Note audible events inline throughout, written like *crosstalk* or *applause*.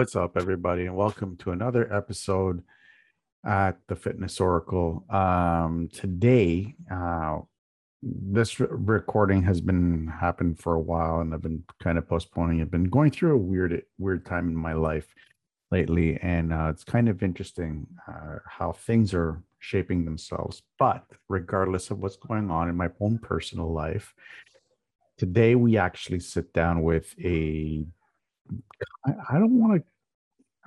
What's up, everybody, and welcome to another episode at the Fitness Oracle. Um, today, uh, this re- recording has been happened for a while, and I've been kind of postponing. I've been going through a weird, weird time in my life lately, and uh, it's kind of interesting uh, how things are shaping themselves. But regardless of what's going on in my own personal life, today we actually sit down with a I don't want to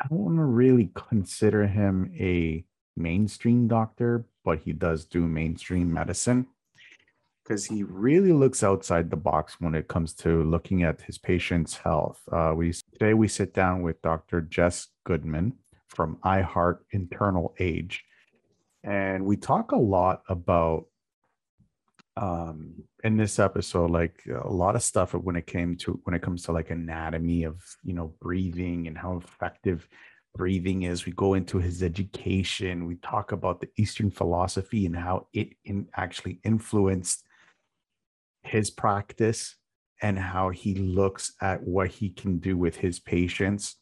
I don't want to really consider him a mainstream doctor, but he does do mainstream medicine because he really looks outside the box when it comes to looking at his patient's health. Uh, we today we sit down with Dr. Jess Goodman from iHeart Internal Age, and we talk a lot about um in this episode like a lot of stuff when it came to when it comes to like anatomy of you know breathing and how effective breathing is. We go into his education. We talk about the eastern philosophy and how it in actually influenced his practice and how he looks at what he can do with his patients.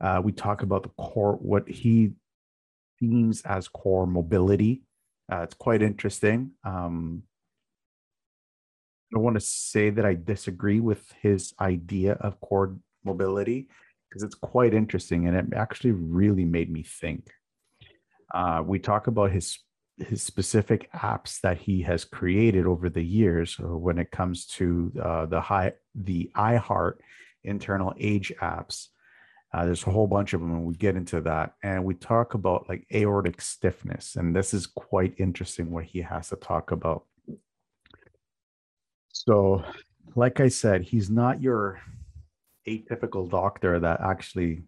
Uh, we talk about the core what he deems as core mobility. Uh, it's quite interesting. Um, I want to say that I disagree with his idea of core mobility because it's quite interesting and it actually really made me think. Uh, we talk about his his specific apps that he has created over the years uh, when it comes to uh, the high the iHeart internal age apps. Uh, there's a whole bunch of them, and we get into that. And we talk about like aortic stiffness, and this is quite interesting what he has to talk about. So, like I said, he's not your atypical doctor that actually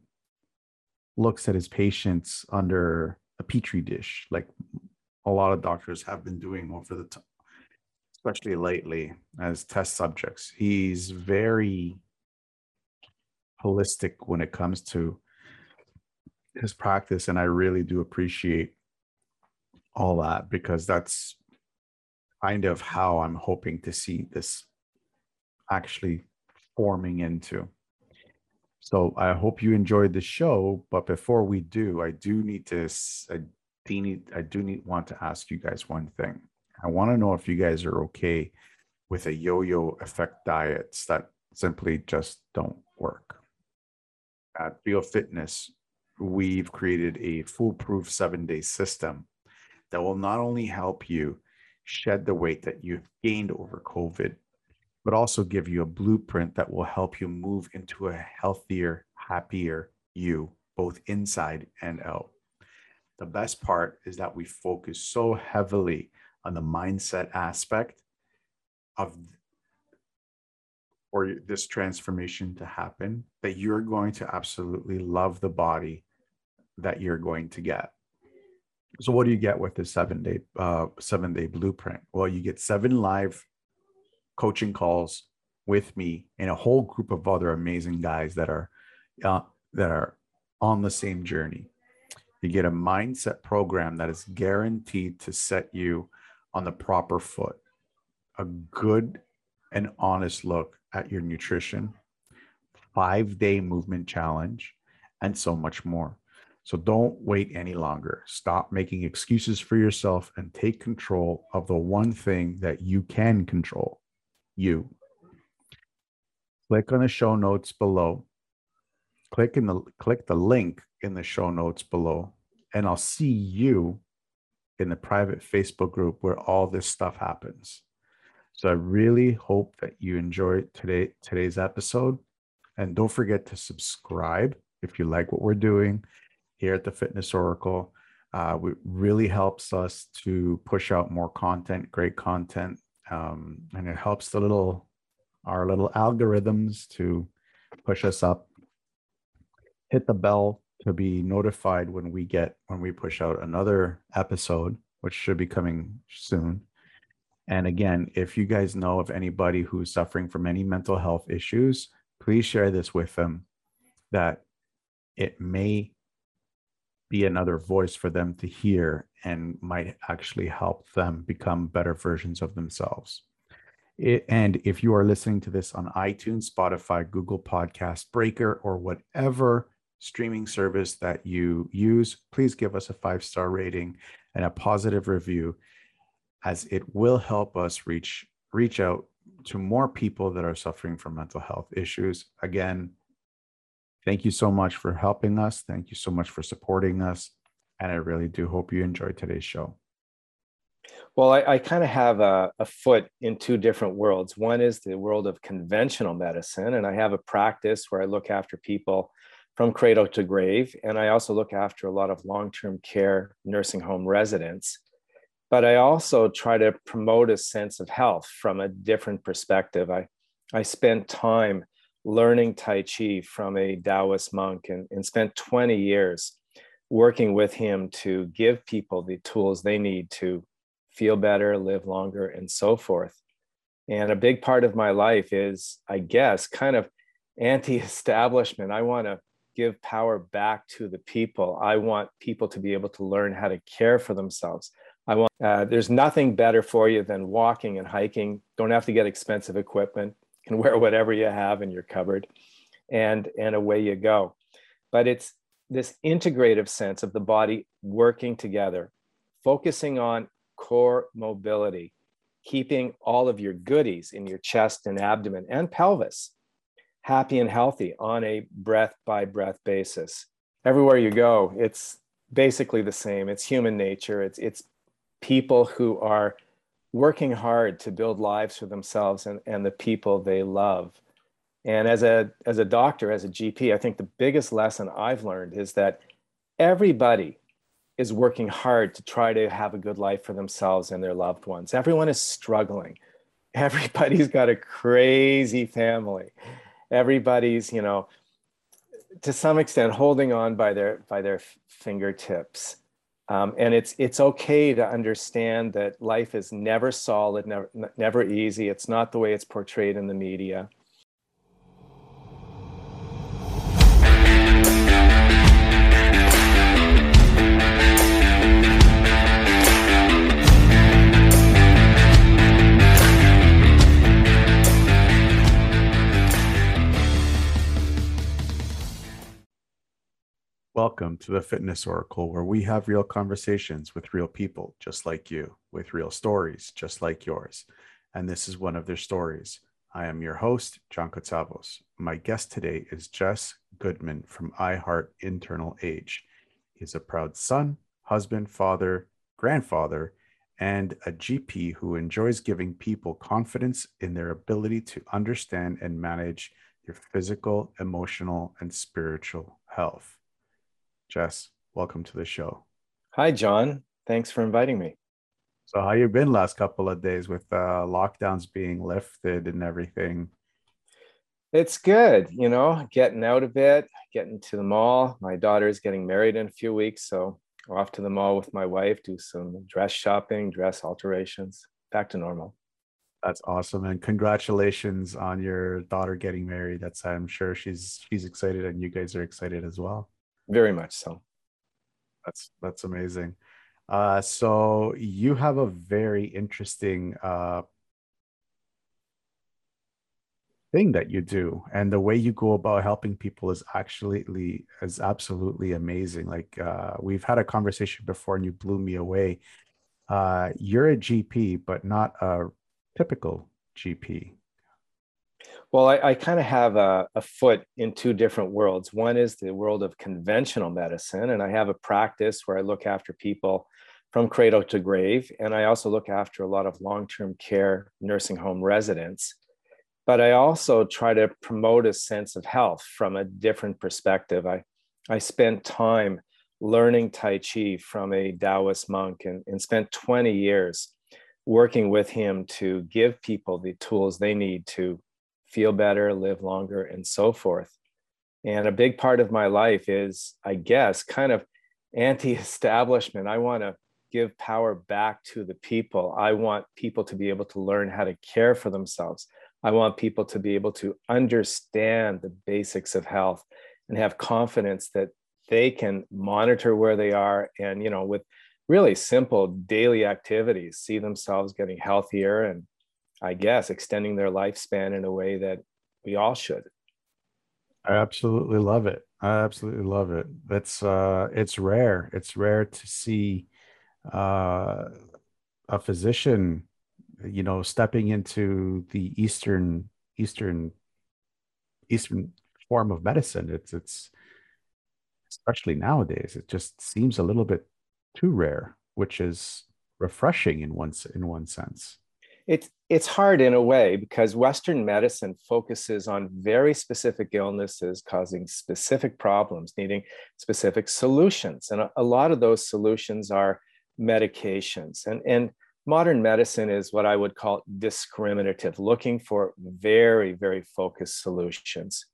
looks at his patients under a petri dish, like a lot of doctors have been doing over the time, especially lately as test subjects. He's very holistic when it comes to his practice, and I really do appreciate all that because that's kind of how I'm hoping to see this actually forming into. So I hope you enjoyed the show. But before we do, I do need to I do need I do need want to ask you guys one thing. I want to know if you guys are okay with a yo-yo effect diets that simply just don't work. At BioFitness, we've created a foolproof seven-day system that will not only help you shed the weight that you've gained over COVID, but also give you a blueprint that will help you move into a healthier, happier you, both inside and out. The best part is that we focus so heavily on the mindset aspect of for this transformation to happen that you're going to absolutely love the body that you're going to get so what do you get with the seven day uh, seven day blueprint? Well, you get seven live coaching calls with me and a whole group of other amazing guys that are uh, that are on the same journey. You get a mindset program that is guaranteed to set you on the proper foot. A good and honest look at your nutrition, five day movement challenge, and so much more. So don't wait any longer. Stop making excuses for yourself and take control of the one thing that you can control you. Click on the show notes below. Click in the click the link in the show notes below and I'll see you in the private Facebook group where all this stuff happens. So I really hope that you enjoyed today today's episode and don't forget to subscribe if you like what we're doing here at the Fitness Oracle. Uh, it really helps us to push out more content, great content, um, and it helps the little our little algorithms to push us up. Hit the bell to be notified when we get when we push out another episode, which should be coming soon. And again, if you guys know of anybody who's suffering from any mental health issues, please share this with them that it may be another voice for them to hear and might actually help them become better versions of themselves. It, and if you are listening to this on iTunes, Spotify, Google Podcast, Breaker, or whatever streaming service that you use, please give us a five star rating and a positive review, as it will help us reach reach out to more people that are suffering from mental health issues. Again, thank you so much for helping us. Thank you so much for supporting us. And I really do hope you enjoyed today's show. Well, I, I kind of have a, a, foot in two different worlds. One is the world of conventional medicine, and I have a practice where I look after people from cradle to grave. And I also look after a lot of long term care nursing home residents. But I also try to promote a sense of health from a different perspective. I, I spent time learning Tai Chi from a Taoist monk and, and spent 20 years working with him to give people the tools they need to feel better, live longer, and so forth. And a big part of my life is, I guess, kind of anti establishment. I want to give power back to the people. I want people to be able to learn how to care for themselves. I want, uh, there's nothing better for you than walking and hiking. Don't have to get expensive equipment. Can *laughs* wear whatever you have in your cupboard and, and away you go. But it's this integrative sense of the body working together, focusing on core mobility, keeping all of your goodies in your chest and abdomen and pelvis happy and healthy on a breath by breath basis. Everywhere you go, it's basically the same. It's human nature. It's it's people who are working hard to build lives for themselves and, and the people they love. And as a as a doctor, as a GP, I think the biggest lesson I've learned is that everybody is working hard to try to have a good life for themselves and their loved ones. Everyone is struggling. *laughs* Everybody's got a crazy family. Everybody's, you know, to some extent holding on by their by their fingertips. Um, and it's it's okay to understand that life is never solid, never never easy. It's not the way it's portrayed in the media. Welcome to the Fitness Oracle, where we have real conversations with real people just like you, with real stories just like yours. And this is one of their stories. I am your host, John Kotsavos. My guest today is Jess Goodman from iHeart Internal Age. He's a proud son, husband, father, grandfather, and a GP who enjoys giving people confidence in their ability to understand and manage your physical, emotional, and spiritual health. Jess, welcome to the show. Hi, John. Thanks for inviting me. So, how you been last couple of days with uh, lockdowns being lifted and everything? It's good, you know, getting out a bit, getting to the mall. My daughter's getting married in a few weeks, so off to the mall with my wife, do some dress shopping, dress alterations, back to normal. That's awesome, and congratulations on your daughter getting married. That's I'm sure she's she's excited, and you guys are excited as well very much so. That's that's amazing. Uh, so you have a very interesting uh, thing that you do and the way you go about helping people is actually is absolutely amazing. Like uh, we've had a conversation before and you blew me away. Uh, you're a gp but not a typical gp well, I, I kind of have a, a, foot in two different worlds. One is the world of conventional medicine, and I have a practice where I look after people from cradle to grave. And I also look after a lot of long term care nursing home residents. But I also try to promote a sense of health from a different perspective. I, I spent time learning Tai Chi from a Taoist monk and, and spent 20 years working with him to give people the tools they need to feel better, live longer, and so forth. And a big part of my life is, I guess, kind of anti establishment. I want to give power back to the people. I want people to be able to learn how to care for themselves. I want people to be able to understand the basics of health and have confidence that they can monitor where they are and, you know, with really simple daily activities, see themselves getting healthier and I guess, extending their lifespan in a way that we all should. I absolutely love it. I absolutely love it. That's uh it's rare. It's rare to see uh a physician, you know, stepping into the eastern eastern eastern form of medicine. It's it's especially nowadays, it just seems a little bit too rare, which is refreshing in one in one sense. It's it's hard in a way because Western medicine focuses on very specific illnesses causing specific problems, needing specific solutions, and a, a lot of those solutions are medications. And and modern medicine is what I would call discriminative, looking for very very focused solutions.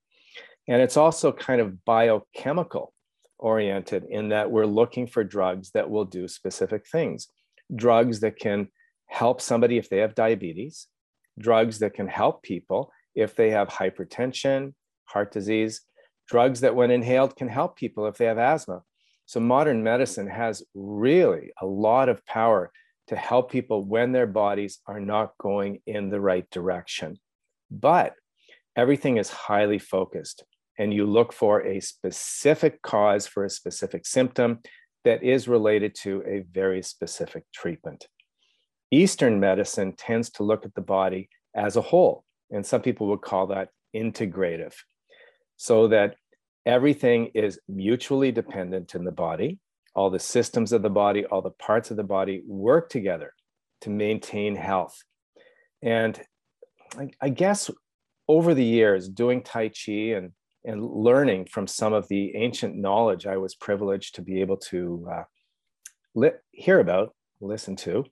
And it's also kind of biochemical oriented in that we're looking for drugs that will do specific things drugs that can help somebody if they have diabetes, drugs that can help people if they have hypertension, heart disease, drugs that, when inhaled, can help people if they have asthma. So, modern medicine has really a lot of power to help people when their bodies are not going in the right direction. But everything is highly focused, and you look for a specific cause for a specific symptom that is related to a very specific treatment. Eastern medicine tends to look at the body as a whole, and some people would call that integrative, so that everything is mutually dependent in the body. All the systems of the body, all the parts of the body work together to maintain health. And I, I guess over the years, doing Tai Chi and and learning from some of the ancient knowledge I was privileged to be able to uh, li- hear about, listen to,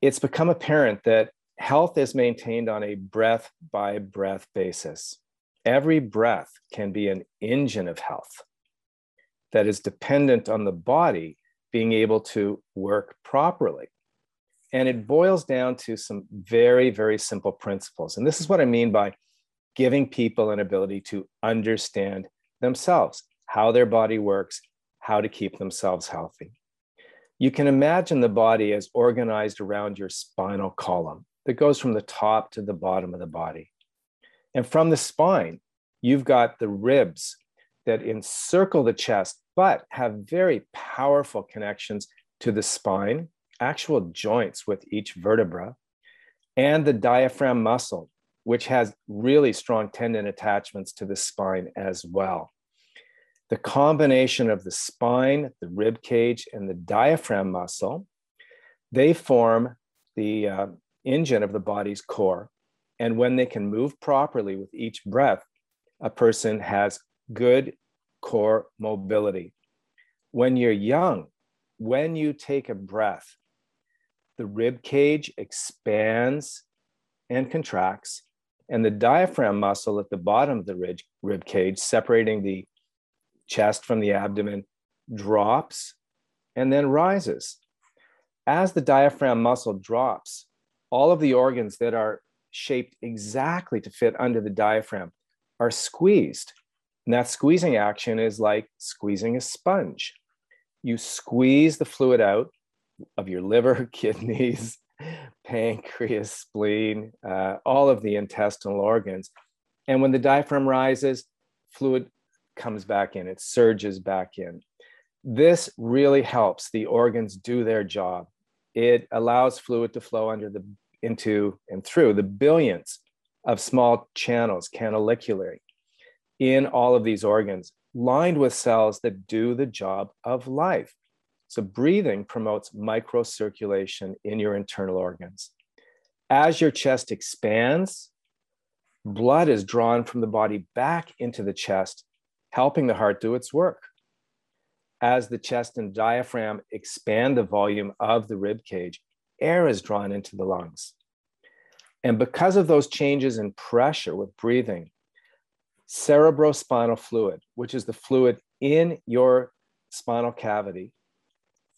it's become apparent that health is maintained on a breath by breath basis. Every breath can be an engine of health that is dependent on the body being able to work properly. And it boils down to some very, very simple principles. And this is what I mean by giving people an ability to understand themselves, how their body works, how to keep themselves healthy. You can imagine the body as organized around your spinal column that goes from the top to the bottom of the body. And from the spine, you've got the ribs that encircle the chest, but have very powerful connections to the spine, actual joints with each vertebra, and the diaphragm muscle which has really strong tendon attachments to the spine as well. The combination of the spine, the rib cage, and the diaphragm muscle, they form the uh, engine of the body's core. And when they can move properly with each breath, a person has good core mobility. When you're young, when you take a breath, the rib cage expands and contracts, and the diaphragm muscle at the bottom of the rib, rib cage, separating the chest from the abdomen, drops and then rises. As the diaphragm muscle drops, all of the organs that are shaped exactly to fit under the diaphragm are squeezed. And that squeezing action is like squeezing a sponge. You squeeze the fluid out of your liver, *laughs* kidneys, pancreas, spleen, uh, all of the intestinal organs. And when the diaphragm rises, fluid comes back in, it surges back in. This really helps the organs do their job. It allows fluid to flow under the into and through the billions of small channels canalicularly in all of these organs, lined with cells that do the job of life. So breathing promotes microcirculation in your internal organs. As your chest expands, blood is drawn from the body back into the chest, helping the heart do its work. As the chest and diaphragm expand the volume of the rib cage, air is drawn into the lungs. And because of those changes in pressure with breathing, cerebrospinal fluid, which is the fluid in your spinal cavity,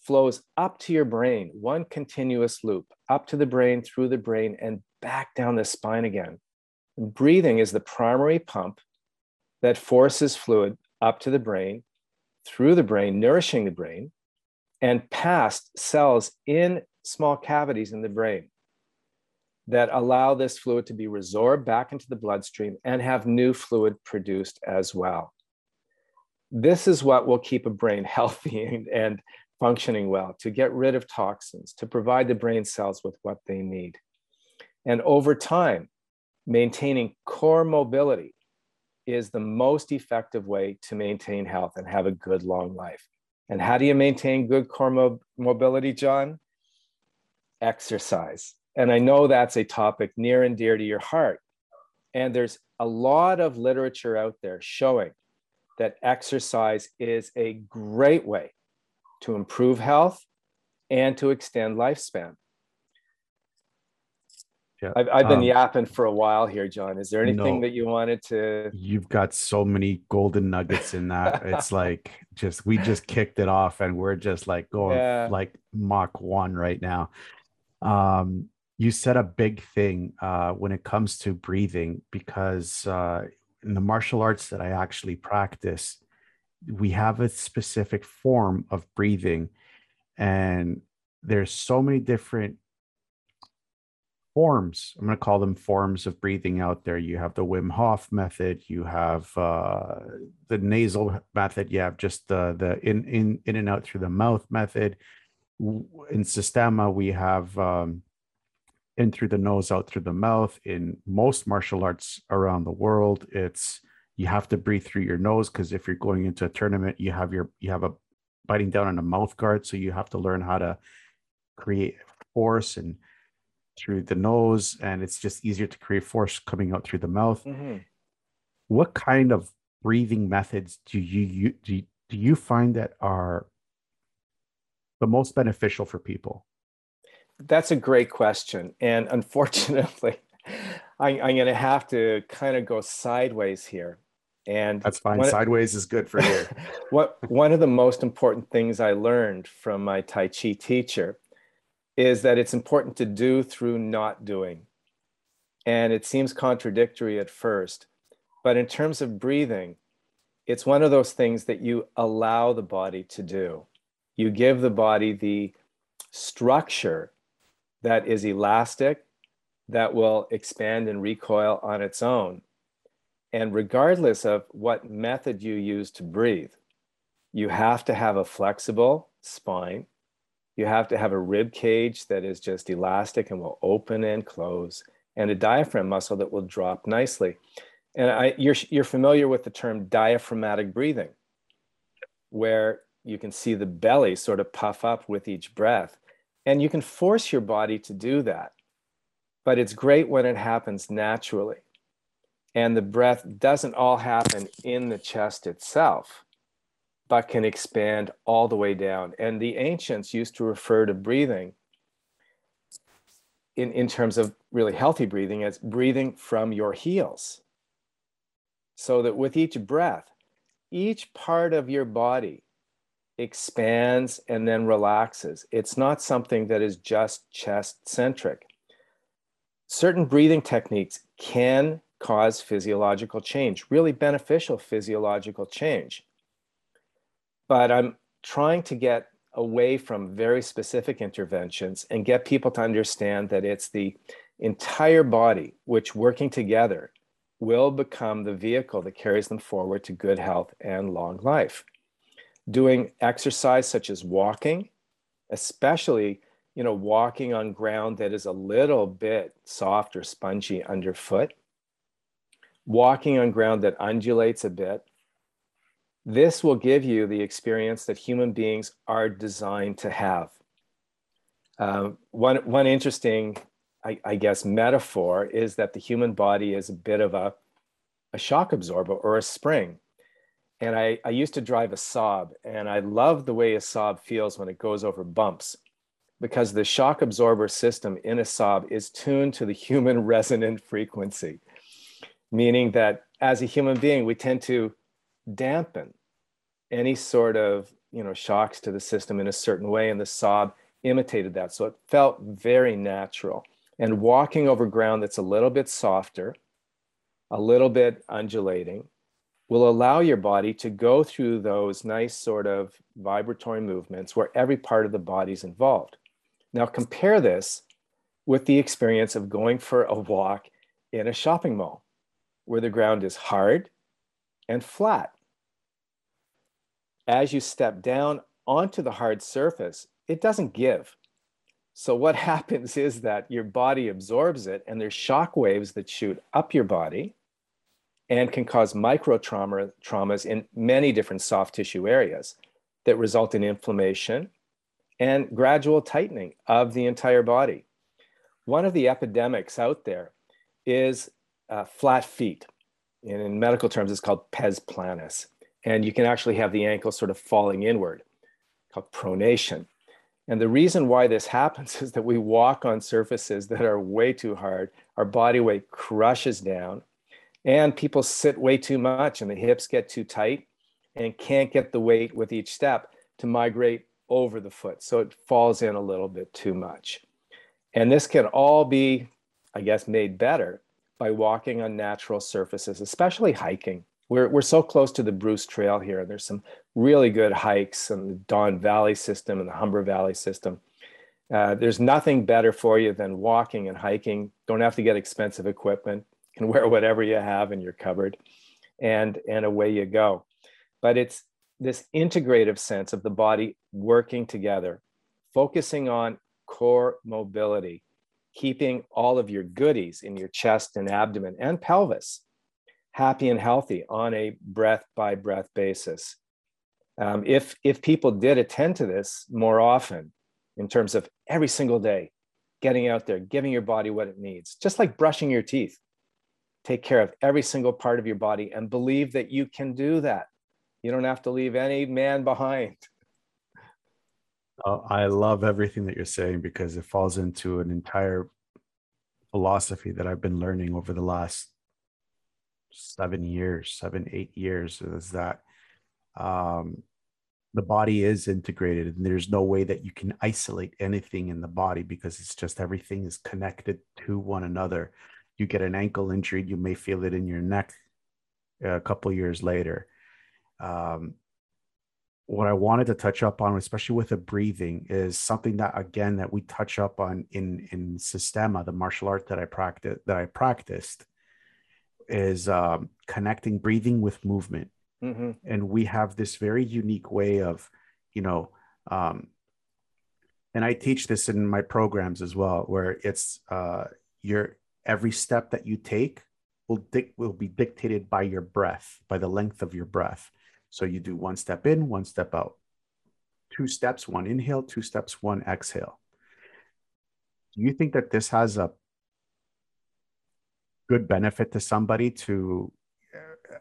flows up to your brain, one continuous loop, up to the brain, through the brain, and back down the spine again. Breathing is the primary pump that forces fluid up to the brain, through the brain, nourishing the brain, and past cells in small cavities in the brain that allow this fluid to be resorbed back into the bloodstream and have new fluid produced as well. This is what will keep a brain *laughs* healthy and, and functioning well, to get rid of toxins, to provide the brain cells with what they need. And over time, maintaining core mobility is the most effective way to maintain health and have a good long life. And how do you maintain good core mo- mobility, John? Exercise. And I know that's a topic near and dear to your heart. And there's a lot of literature out there showing that exercise is a great way to improve health and to extend lifespan. Yeah. I've, I've been um, yapping for a while here, John. Is there anything no, that you wanted to? You've got so many golden nuggets in that. it's *laughs* like just we just kicked it off, and we're just like going yeah. like Mach one right now. Um, you said a big thing uh, when it comes to breathing because uh, in the martial arts that I actually practice, we have a specific form of breathing, and there's so many different forms. I'm going to call them forms of breathing out there. You have the Wim Hof method. You have uh, the nasal method. You have just the the in in in and out through the mouth method. In Systema, we have um, in through the nose, out through the mouth. In most martial arts around the world, it's you have to breathe through your nose because if you're going into a tournament, you have your you have a biting down on a mouth guard, so you have to learn how to create force and through the nose, and it's just easier to create force coming out through the mouth. Mm-hmm. What kind of breathing methods do you, do you do you find that are the most beneficial for people? That's a great question, and unfortunately, *laughs* I, I'm going to have to kind of go sideways here. And that's fine. Sideways is good for you. *laughs* what one of the most important things I learned from my Tai Chi teacher is that it's important to do through not doing. And it seems contradictory at first. But in terms of breathing, it's one of those things that you allow the body to do. You give the body the structure that is elastic, that will expand and recoil on its own. And regardless of what method you use to breathe, you have to have a flexible spine you have to have a rib cage that is just elastic and will open and close, and a diaphragm muscle that will drop nicely. And I, you're, you're familiar with the term diaphragmatic breathing, where you can see the belly sort of puff up with each breath. And you can force your body to do that. But it's great when it happens naturally. And the breath doesn't all happen in the chest itself but can expand all the way down. And the ancients used to refer to breathing in, in terms of really healthy breathing as breathing from your heels. So that with each breath, each part of your body expands and then relaxes. It's not something that is just chest centric. Certain breathing techniques can cause physiological change, really beneficial physiological change but I'm trying to get away from very specific interventions and get people to understand that it's the entire body which working together will become the vehicle that carries them forward to good health and long life. Doing exercise such as walking especially you know walking on ground that is a little bit soft or spongy underfoot. Walking on ground that undulates a bit this will give you the experience that human beings are designed to have. Um, one, one interesting, I, I, guess, metaphor is that the human body is a bit of a, a shock absorber or a spring. And I, I used to drive a Saab, and I love the way a Saab feels when it goes over bumps because the shock absorber system in a Saab is tuned to the human *laughs* resonant frequency, meaning that as a human being, we tend to dampen any sort of you know shocks to the system in a certain way and the Saab imitated that. So it felt very natural. And walking over ground that's a little bit softer a little bit undulating will allow your body to go through those nice sort of vibratory movements where every part of the body is involved. Now compare this with the experience of going for a walk in a shopping mall where the ground is hard and flat as you step down onto the hard surface, it doesn't give. So what *laughs* happens is that your body absorbs it and there's shock waves that shoot up your body and can cause micro trauma, traumas in many different soft tissue areas that result in inflammation and gradual tightening of the entire body. One of the epidemics out there is uh, flat feet. And in medical terms, it's called pes planus. And you can actually have the ankle sort of falling inward, called pronation. And the reason why this *laughs* happens is that we walk on surfaces that are way too hard. Our body weight crushes down, and people sit way too much, and the hips get too tight and can't get the weight with each step to migrate over the foot. So it falls in a little bit too much. And this can all be, I guess, made better by walking on natural surfaces, especially hiking. We're, we're so close to the Bruce Trail here. and There's some really good hikes in the Don Valley system and the Humber Valley system. Uh, there's nothing better for you than walking and hiking. Don't have to get expensive equipment. Can *laughs* wear whatever you have in your cupboard, and and away you go. But it's this integrative sense of the body working together, focusing on core mobility, keeping all of your goodies in your chest and abdomen and pelvis happy and healthy on a breath by breath basis. Um, if, if people did attend to this more often, in terms of every single day, getting out there, giving your body what it needs, just like brushing your teeth, take care of every single part of your body and believe that you can do that. You don't have to leave any man behind. Uh, I love everything that you're saying because it falls into an entire philosophy that I've been learning over the last seven years, seven, eight years is that um, the body is integrated and there's no way that you can isolate anything in the body because it's just everything is connected to one another. You get an ankle injury, you may feel it in your neck a couple years later. Um, what I wanted to touch up on, especially with the breathing, is something that again that we touch up on in in Systema, the martial art that I practice that I practiced, is um, connecting breathing with movement, mm-hmm. and we have this very unique way of, you know, um, and I teach this in my programs as well, where it's uh, your every step that you take will dic- will be dictated by your breath, by the length of your breath. So you do one step in, one step out, two steps, one inhale, two steps, one exhale. Do you think that this has a good benefit to somebody to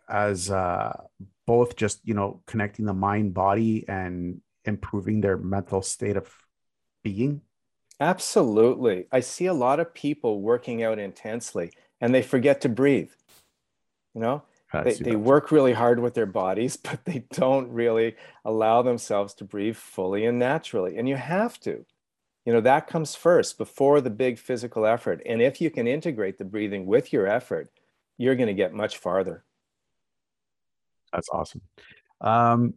as uh, both just you know connecting the mind body and improving their mental state of being? Absolutely. I see a lot of people working out intensely and they forget to breathe you know they, they work really hard with their bodies, *laughs* but they don't really allow themselves to breathe fully and naturally. And you have to. You know, that comes first before the big physical effort. And if you can integrate the breathing with your effort, you're going to get much farther. That's awesome. Um,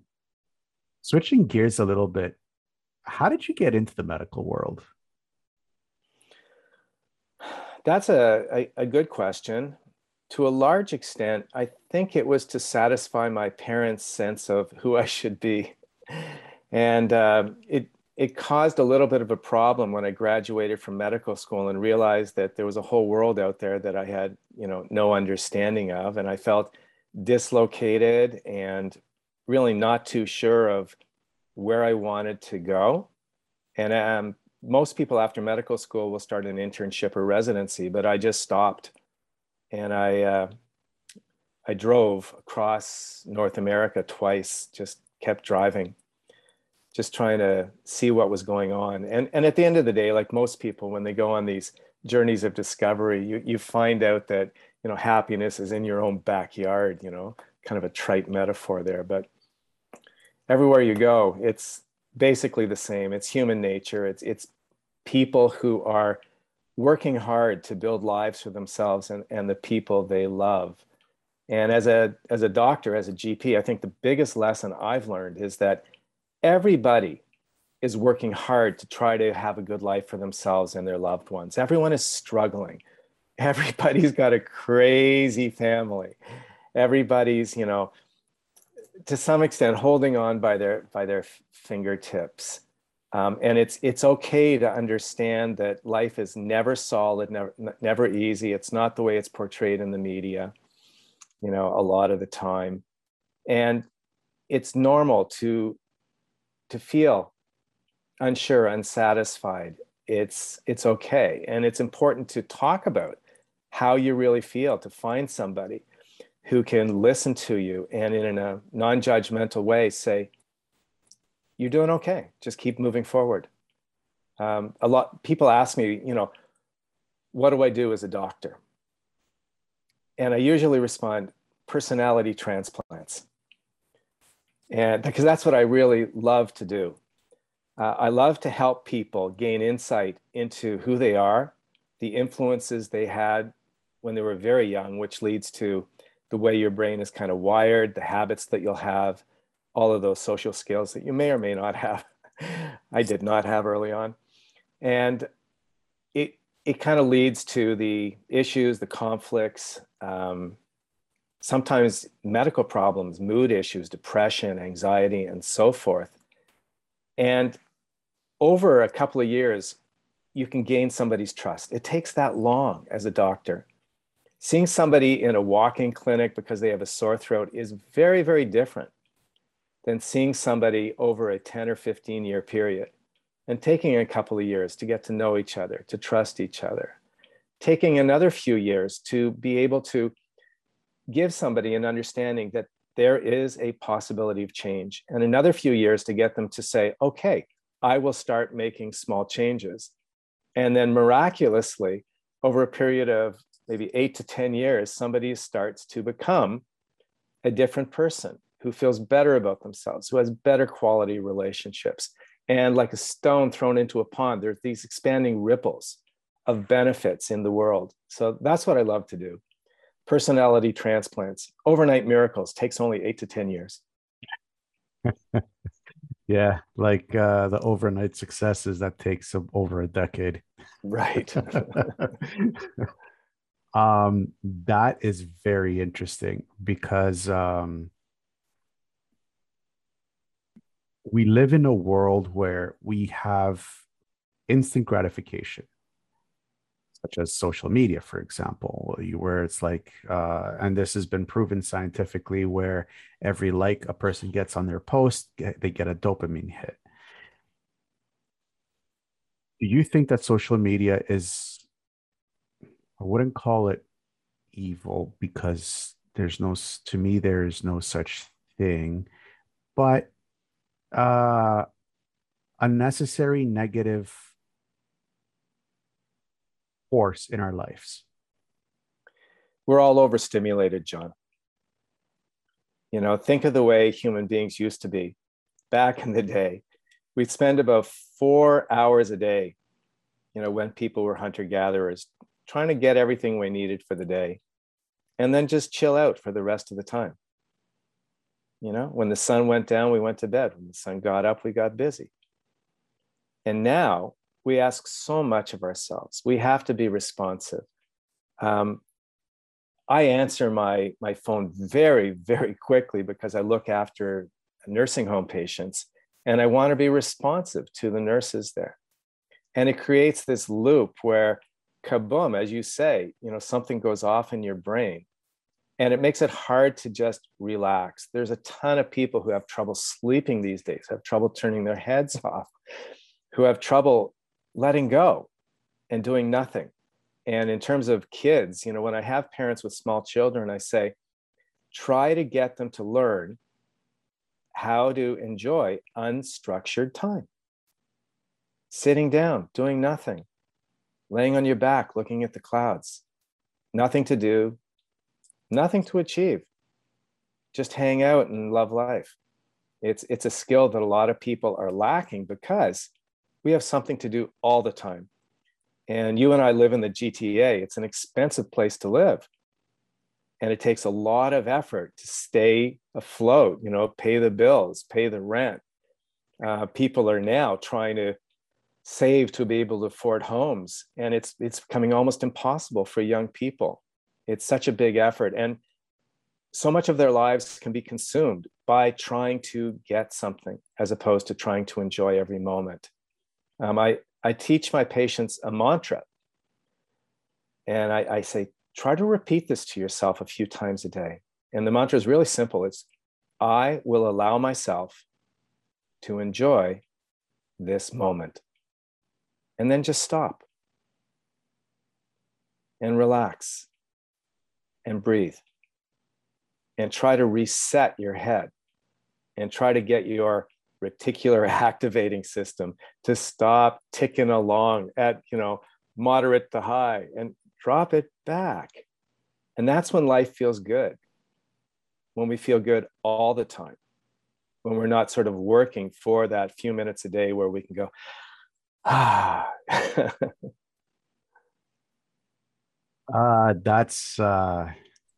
switching gears a little bit, how did you get into the medical world? *sighs* That's a, a, a good question to a large extent, I think it was to satisfy my parents' sense of who I should be. And uh, it, it caused a little bit of a problem when I graduated from medical school and realized that there was a whole world out there that I had, you know, no understanding of. And I felt dislocated and really not too sure of where I wanted to go. And um, most people after medical school will start an internship or residency, but I just stopped and I uh, I drove across North America twice. Just kept driving, just trying to see what was going on. And and at the end of the day, like most people, when they go on these journeys of discovery, you you find out that you know happiness is in your own backyard. You know, kind of a trite metaphor there, but everywhere you go, it's basically the same. It's human nature. It's it's people who are working hard to build lives for themselves and, and the people they love. And as a, as a doctor, as a GP, I think the biggest lesson I've learned is that everybody is working hard to try to have a good life for themselves and their loved ones. Everyone is struggling. *laughs* Everybody's got a crazy family. Everybody's, you know, to some extent holding on by their by their fingertips um, and it's it's okay to understand that life is never solid never never easy. It's not the way it's portrayed in the media you know a lot of the time. And it's normal to to feel unsure unsatisfied. It's it's okay. And it's important to talk about how you really feel to find somebody who can listen to you and in a non-judgmental way say you're doing okay. Just keep moving forward. Um, a lot people ask me you know what do i do as a doctor? And i usually respond personality transplants. And because that's what i really love to do. Uh, i love to help people gain insight into who they are the influences they had when they were very young which leads to the way your brain is kind of wired, the habits that you'll have, all of those social skills that you may or may not have. *laughs* I did not have early on. And it, it kind of leads to the issues, the conflicts, um, sometimes medical problems, mood issues, depression, anxiety, and so forth. And over a couple of years, you can gain somebody's trust. It takes that long as a doctor seeing somebody in a walk-in clinic because they have a sore throat is very very different than seeing somebody over a 10 or 15 year period and taking a couple of years to get to know each other to trust each other. Taking another few years to be able to give somebody an understanding that there is a possibility of change and another few years to get them to say okay i will start making small changes. And then miraculously over a period of maybe eight to 10 years, somebody starts to become a different person who feels better about themselves, who has better quality relationships. And like a stone thrown into a pond, there's these expanding ripples of benefits in the world. So that's what I love to do. Personality transplants, overnight miracles takes only eight to 10 years. *laughs* yeah, like uh, the overnight successes that takes over a decade. Right. *laughs* Um, that is very interesting because um, we live in a world where we have instant gratification, such as social media, for example, where it's like, uh, and this has been proven scientifically, where every like a person gets on their post, they get a dopamine hit. Do you think that social media is I wouldn't call it evil because there's no to me there's no such thing, but uh unnecessary negative force in our lives. We're all overstimulated, John. You know, think of the way human beings used to be back in the day. We'd spend about four hours a day, you know, when people were hunter gatherers, trying to get everything we needed for the day and then just chill out for the rest of the time. You know, when the sun went down, we went to bed. When the sun got up, we got busy. And now we ask so much of ourselves. We have to be responsive. Um, I answer my, my phone very, very quickly because I look after nursing home patients and I want to be responsive to the nurses there. And it creates this loop where kaboom, as you say, you know, something goes off in your brain and it makes it hard to just relax. There's a ton of people who have trouble sleeping these days, have trouble turning their heads *laughs* off, who have trouble letting go and doing nothing. And in terms of kids, you know, when I have parents with small children, I say, try to get them to learn how to enjoy unstructured time. Sitting down, doing nothing, laying on your back, looking at the clouds. Nothing to do, nothing to achieve. Just hang out and love life. It's, it's a skill that a lot of people are lacking because we have something to do all the time. And you and I live in the GTA. It's an expensive place to live. And it takes a lot of effort to stay afloat, you know, pay the bills, pay the rent. Uh, people are now trying to save to be able to afford homes and it's it's becoming almost impossible for young people it's such a big effort and so much of their lives can be consumed by trying to get something as opposed to trying to enjoy every moment. Um, I, I teach my patients a mantra. And I, I say, try to repeat this to yourself a few times a day. And the mantra is really simple it's, I will allow myself to enjoy this moment. And then just stop and relax and breathe. And try to reset your head and try to get your reticular *laughs* activating system to stop ticking along at you know moderate to high and drop it back. And that's when life feels good when we feel good all the time when we're not sort of working for that few minutes a day where we can go ah *laughs* uh that's uh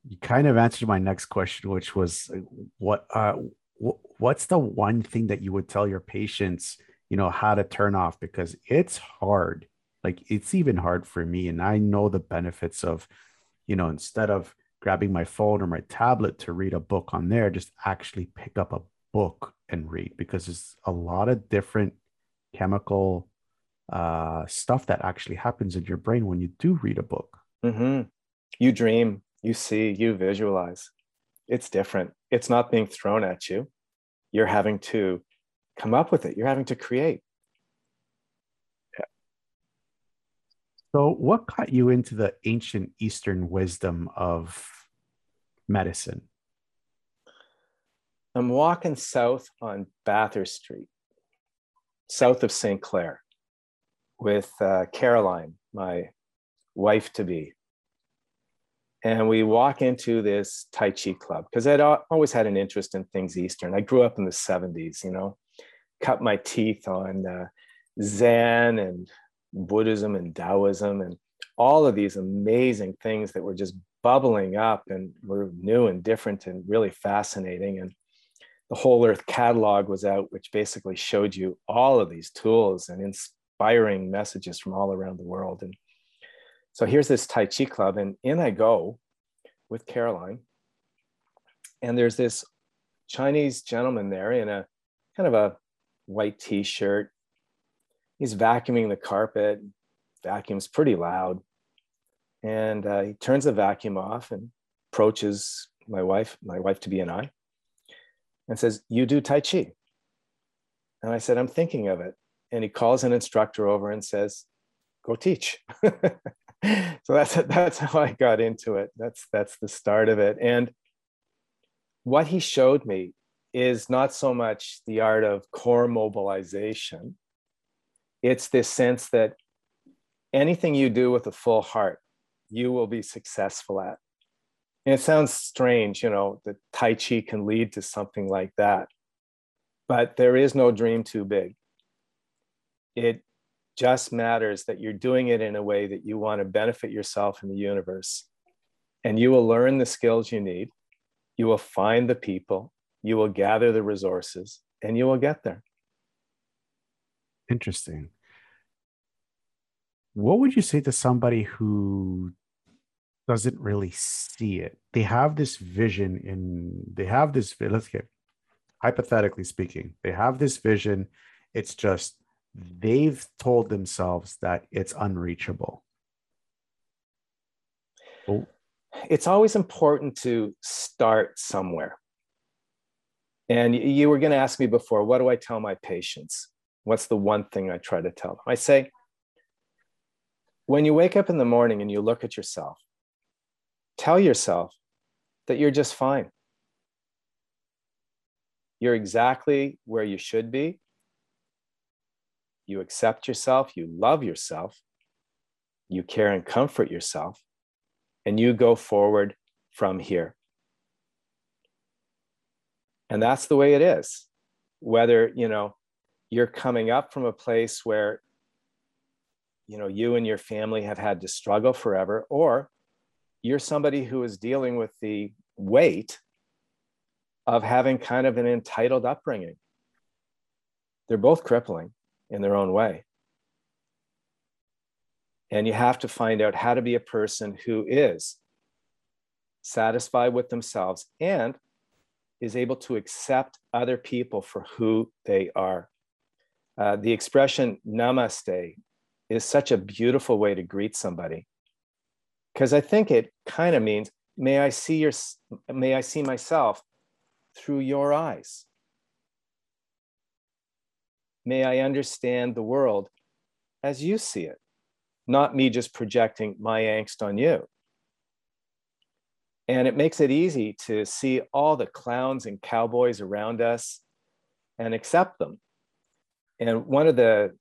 you kind of answered my next question, which was what uh, what's the one thing that you would tell your patients, you know, how to turn off because it's hard. Like it's even hard for me, and I know the benefits of, you know, instead of grabbing my phone or my tablet to read a book on there, just actually pick up a book and read because there's a lot of different chemical uh, stuff that actually happens in your brain when you do read a book. Mm-hmm. You dream you see, you visualize. It's different. It's not being thrown at you. You're having to come up with it, you're having to create. Yeah. So, what got you into the ancient Eastern wisdom of medicine? I'm walking south on Bathurst Street, south of St. Clair, with uh, Caroline, my wife to be and we walk into this Tai Chi club because I'd always had an interest in things Eastern. I grew up in the 70s, you know, cut my teeth on uh, Zen and Buddhism and Taoism and all of these amazing things that were just bubbling up and were new and different and really fascinating. And the Whole Earth catalog was out, which basically showed you all of these tools and inspiring messages from all around the world. And so here's this Tai Chi club, and in I go with Caroline. And there's this Chinese gentleman there in a kind of a white t shirt. He's vacuuming the carpet, vacuums pretty loud. And uh, he turns the vacuum off and approaches my wife, my wife to be and I, and says, You do Tai Chi. And I said, I'm thinking of it. And he calls an instructor over and says, Go teach. *laughs* so that's that's how I got into it. That's that's the start of it. And what he showed me is not so much the art of core mobilization. It's this sense that anything you do with a full heart, you will be successful at. And it sounds strange, you know, that Tai Chi can lead to something like that. But there is no dream too big. It just matters that you're doing it in a way that you want to benefit yourself and the universe. And you will learn the skills you need. You will find the people. You will gather the resources and you will get there. Interesting. What would you say to somebody who doesn't really see it? They have this vision in, they have this, let's get hypothetically speaking, they have this vision. It's just they've told themselves that it's unreachable. Oh. It's always important to start somewhere. And you were going to ask me before, what do I tell my patients? What's the one thing I try to tell them? I say, when you wake up in the morning and you look at yourself, tell yourself that you're just fine. You're exactly where you should be you accept yourself, you love yourself, you care and comfort yourself, and you go forward from here. And that's the way it is. Whether, you know, you're coming up from a place where you know you and your family have had to struggle forever or you're somebody who is dealing with the weight of having kind of an entitled upbringing they're both crippling in their own way. And you have to find out how to be a person who is satisfied with themselves, and is able to accept other people for who they are. Uh, the expression namaste is such a beautiful way to greet somebody because I think it kind of means, may I see your, may I see myself through your eyes. May I understand the world as you see it, not me just projecting my angst on you. And it makes it easy to see all the clowns and cowboys around us and accept them. And one of the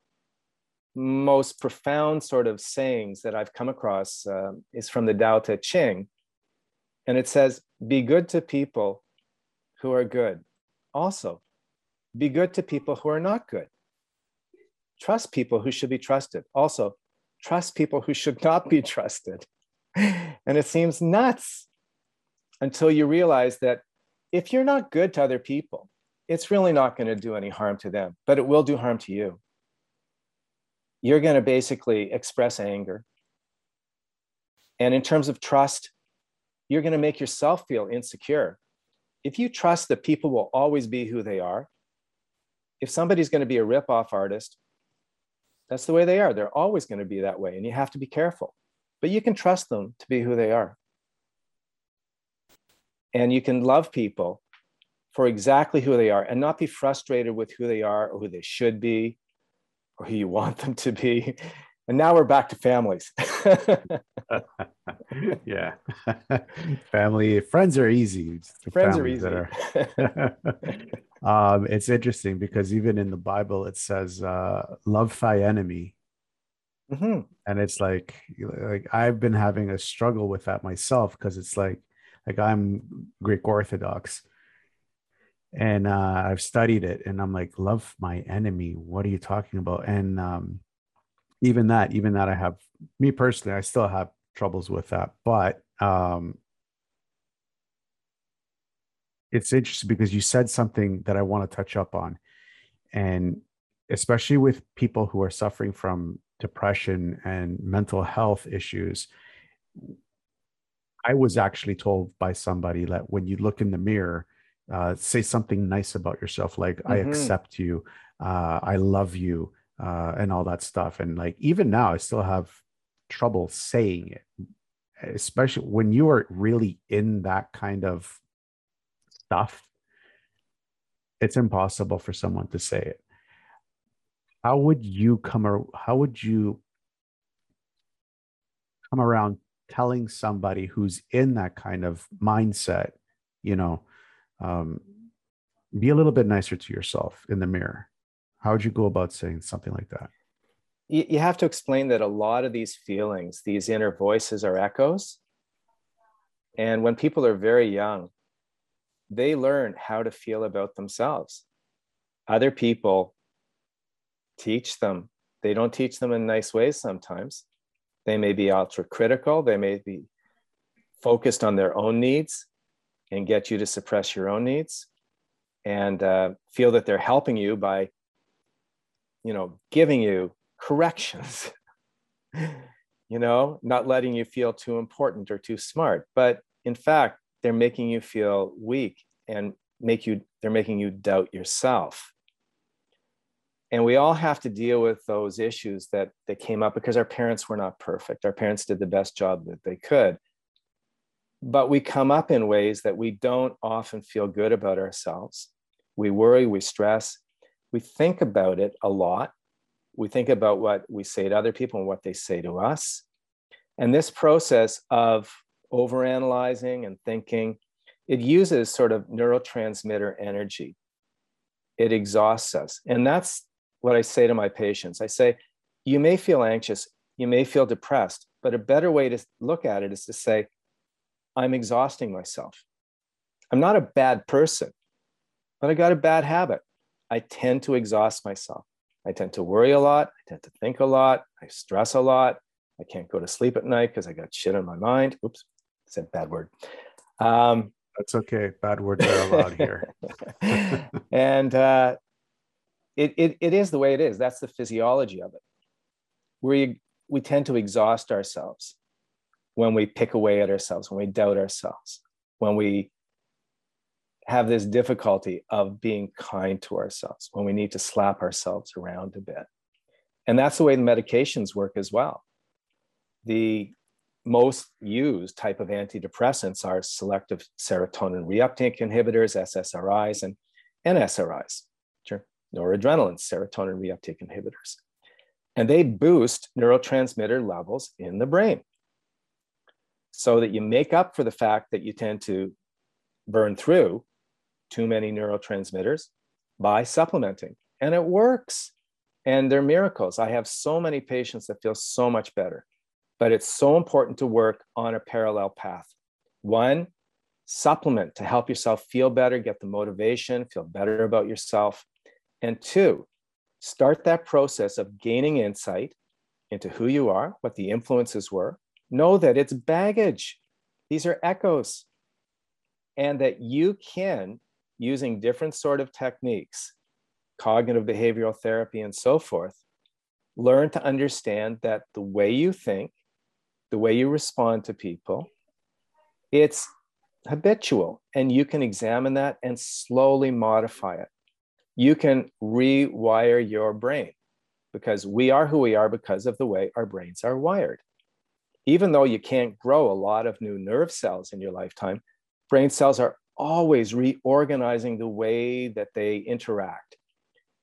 most profound sort of sayings that I've come across uh, is from the Tao Te Ching. And it says, Be good to people who are good. Also, be good to people who are not good. Trust people who should be trusted. Also, trust people who should not be *laughs* trusted. And it seems nuts until you realize that if you're not good to other people, it's really not going to do any harm to them, but it will do harm to you. You're going to basically express anger. And in terms of trust, you're going to make yourself feel insecure. If you trust that people will always be who they are, if somebody's going to be a rip-off artist, that's the way they are. They're always going to be that way, and you have to be careful. But you can trust them to be who they are. And you can love people for exactly who they are and not be frustrated with who they are or who they should be or who you *laughs* want them to be. And now we're back to families. *laughs* yeah. *laughs* Family, friends are easy. Friends are easy. Are um, it's interesting because even in the Bible, it says, uh, love thy enemy. Mm-hmm. And it's like, like I've been having a struggle with that myself because it's like, like I'm Greek Orthodox and uh, I've studied it and I'm like, love my enemy. What are you talking about? And um, even that, even that, I have me personally, I still have troubles with that, but um, it's interesting because you said something that I want to touch up on, and especially with people who are suffering from depression and mental health issues I was actually told by somebody that when you look in the mirror, uh, say something nice about yourself, like mm-hmm. I accept you, uh, I love you, uh, and all that stuff. And like even now, I still have trouble saying it, especially when you are really in that kind of stuff. It's impossible for someone to say it. How would you come? Ar- how would you come around telling somebody who's in that kind of mindset, you know, um, be a little bit nicer to yourself in the mirror. How would you go about saying something like that? You have to explain that a lot of these feelings, these inner voices, are echoes. And when people are very young, they learn how to feel about themselves. Other people teach them. They don't teach them in nice ways sometimes. They may be ultra critical. They may be focused on their own needs and get you to suppress your own needs and uh, feel that they're helping you by, you know, giving you corrections, *laughs* you know, not letting you feel too important or too smart. But in fact, they're making you feel weak and make you, they're making you doubt yourself. And we all have to deal with those issues that that came up because our parents were not perfect. Our parents did the best job that they could. But we come up in ways that we don't often feel good about ourselves. We worry we stress we think about it a lot. We think about what we say to other people and what they say to us. And this process of overanalyzing and thinking it uses sort of neurotransmitter energy it exhausts us and that's what I say to my patients. I say, you may feel anxious, you may feel depressed, but a better way to look at it is to say, I'm exhausting myself. I'm not a bad person, but I got a bad habit. I tend to exhaust myself. I tend to worry a lot. I tend to think a lot. I stress a lot. I can't go to sleep at night because I got shit on my mind. Oops, said bad word. Um, That's okay. Bad words are allowed here. *laughs* and uh, it, it, it is the way it is. That's the physiology of it. We, we tend to exhaust ourselves. when we pick away at ourselves, when we doubt ourselves, when we have this difficulty of being kind to ourselves, when we need to slap ourselves around a bit. And that's the way the medications work as well. The most used type of antidepressants are selective serotonin reuptake inhibitors, SSRIs, and NSRIs, noradrenaline serotonin reuptake inhibitors. And they boost neurotransmitter levels in the brain so that you make up for the fact that you tend to burn through too many neurotransmitters by supplementing. And it works. And they're miracles. I have so many patients that feel so much better. But it's so important to work on a parallel path. One, supplement to help yourself feel better, get the motivation, feel better about yourself. And two, start that process of gaining insight into who you are, what the influences were. Know that it's baggage, these are echoes, and that you can, using different sort of techniques, cognitive behavioral therapy and so forth, learn to understand that the way you think, the way you respond to people, it's habitual and you can examine that and slowly modify it you can rewire your brain because we are who we are because of the way our brains are wired. Even though you can't grow a lot of new nerve cells in your lifetime, brain cells are always reorganizing the way that they interact.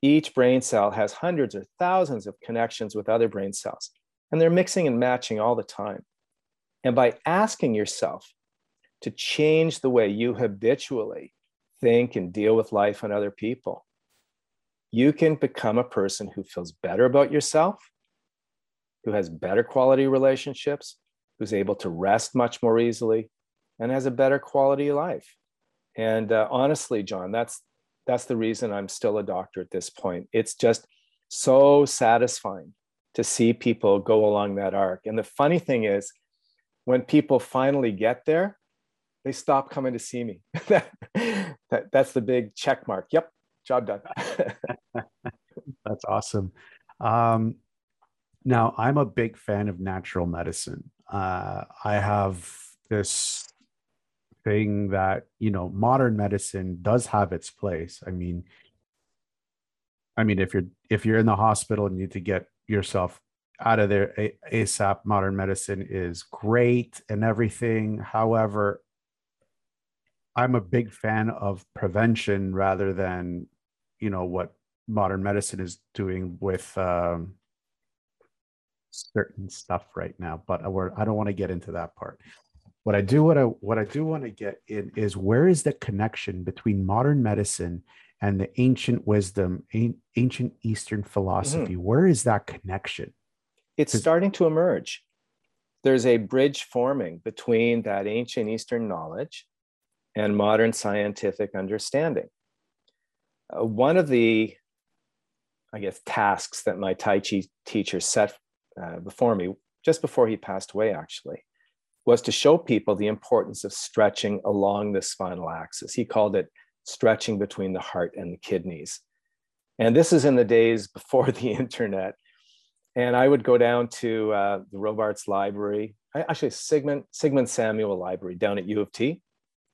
Each brain cell has hundreds or thousands of connections with other brain cells, and they're mixing and matching all the time. And by asking yourself to change the way you habitually think and deal with life and other people, you can become a person who feels better about yourself, who has better quality relationships, who's able to rest much more easily, and has a better quality life. And uh, honestly, John, that's that's the reason I'm still a doctor at this point. It's just so satisfying to see people go along that arc. And the funny thing is, when people finally get there, they stop coming to see me. *laughs* that, that, that's the big check mark. Yep, job done. *laughs* That's awesome. Um, now, I'm a big fan of natural medicine. Uh, I have this thing that you know modern medicine does have its place. I mean, I mean, if you're if you're in the hospital and you need to get yourself out of there ASAP, modern medicine is great and everything. However, I'm a big fan of prevention rather than you know what modern medicine is doing with um, certain stuff right now but i don't want to get into that part what i do what i what i do want to get in is where is the connection between modern medicine and the ancient wisdom ancient eastern philosophy mm-hmm. where is that connection it's starting to emerge there's a bridge forming between that ancient eastern knowledge and modern scientific understanding uh, one of the, I guess, tasks that my Tai Chi teacher set uh, before me, just before he passed away, actually, was to show people the importance of stretching along the spinal axis. He called it stretching between the heart and the kidneys. And this is in the days *laughs* before the internet. And I would go down to uh, the Robarts Library, actually Sigmund, Sigmund Samuel Library down at U of T,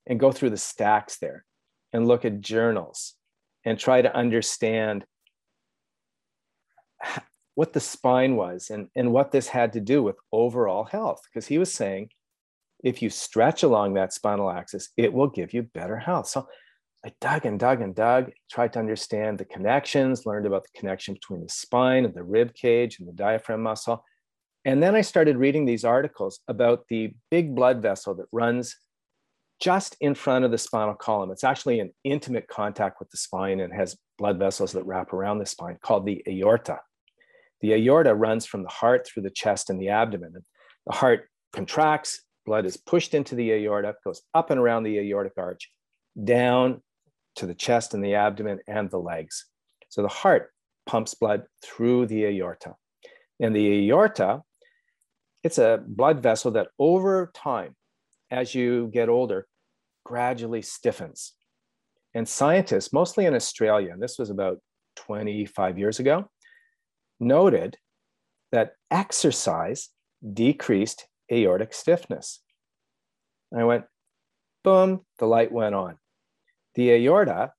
and go through the stacks there and look at journals and try to understand what the spine was and, and what this had to do with overall health. Because he was saying, if you stretch along that spinal axis, it will give you better health. So I dug and dug and dug, tried to understand the connections, learned about the connection between the spine and the rib cage and the diaphragm muscle. And then I started reading these articles about the big blood vessel that runs just in front of the spinal column. It's actually in intimate contact with the spine and has blood vessels that wrap around the spine called the aorta. The aorta runs from the heart through the chest and the abdomen. And the heart contracts, blood is pushed into the aorta, goes up and around the aortic arch, down to the chest and the abdomen and the legs. So the heart pumps blood through the aorta. And the aorta, it's a blood vessel that over time as you get older, gradually stiffens. And scientists, mostly in Australia, and this was about 25 years ago, noted that exercise decreased aortic stiffness. I went, boom, the light went on. The aorta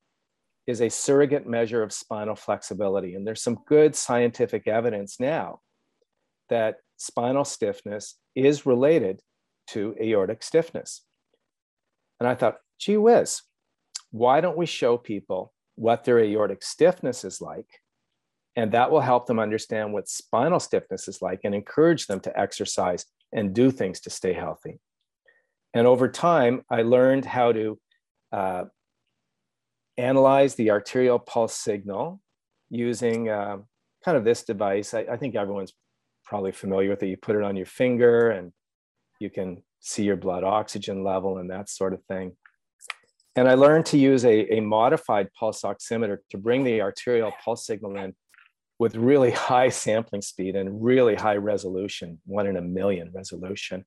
is a surrogate measure of spinal flexibility. And there's some good scientific evidence now that spinal stiffness is related to aortic stiffness. And I thought, gee whiz, why don't we show people what their aortic stiffness is like? And that will help them understand what spinal stiffness is like and encourage them to exercise and do things to stay healthy. And over time, I learned how to uh, analyze the arterial pulse signal using uh, kind of this device. I, I, think everyone's probably familiar with it. You put it on your finger and you can see your blood oxygen level and that sort of thing. And I learned to use a, a modified pulse oximeter to bring the arterial pulse signal in with really *laughs* high sampling speed and really high resolution, one in a million resolution.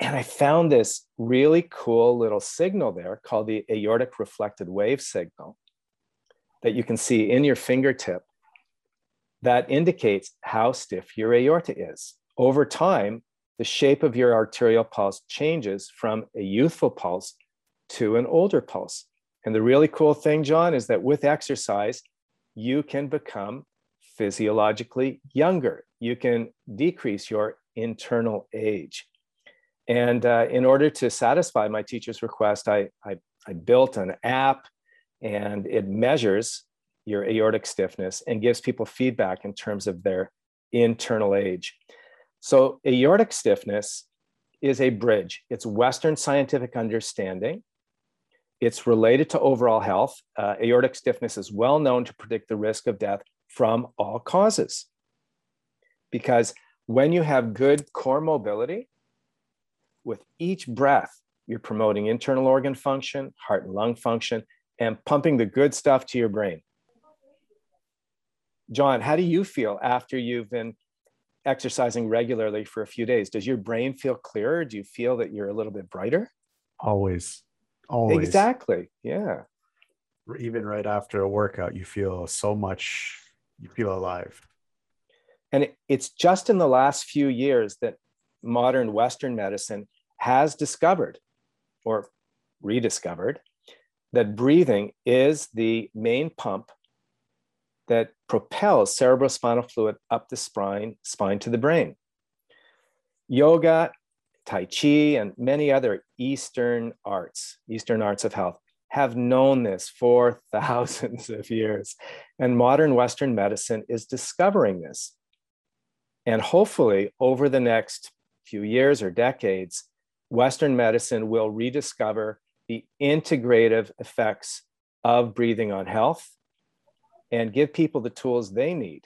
And I found this really cool little signal there called the aortic reflected wave signal that you can see in your fingertip that indicates how stiff your aorta is. Over time, the shape of your arterial pulse changes from a youthful pulse to an older pulse. And the really cool thing, John, is that with exercise, you can become physiologically younger. You can decrease your internal age. And uh, in order to satisfy my teacher's request, I, I, I built an app and it measures your aortic stiffness and gives people feedback in terms of their internal age. So, aortic stiffness is a bridge, it's Western scientific understanding. It's related to overall health. Uh, aortic stiffness is well known to predict the risk of death from all causes. Because when you have good core mobility, with each breath, you're promoting internal organ function, heart and lung function, and pumping the good stuff to your brain. John, how do you feel after you've been exercising regularly for a few days? Does your brain feel clearer? Do you feel that you're a little bit brighter? Always. Always. Exactly. Yeah. Even right after a workout, you feel so much, you feel alive. And it's just in the last few years that modern Western medicine has discovered or rediscovered that breathing is the main pump that propels cerebrospinal fluid up the spine, spine to the brain. Yoga, Tai Chi, and many other Eastern arts, Eastern arts of health, have known this for *laughs* thousands of years. And modern Western medicine is discovering this. And hopefully, over the next few years or decades, Western medicine will rediscover the integrative effects of breathing on health and give people the tools they need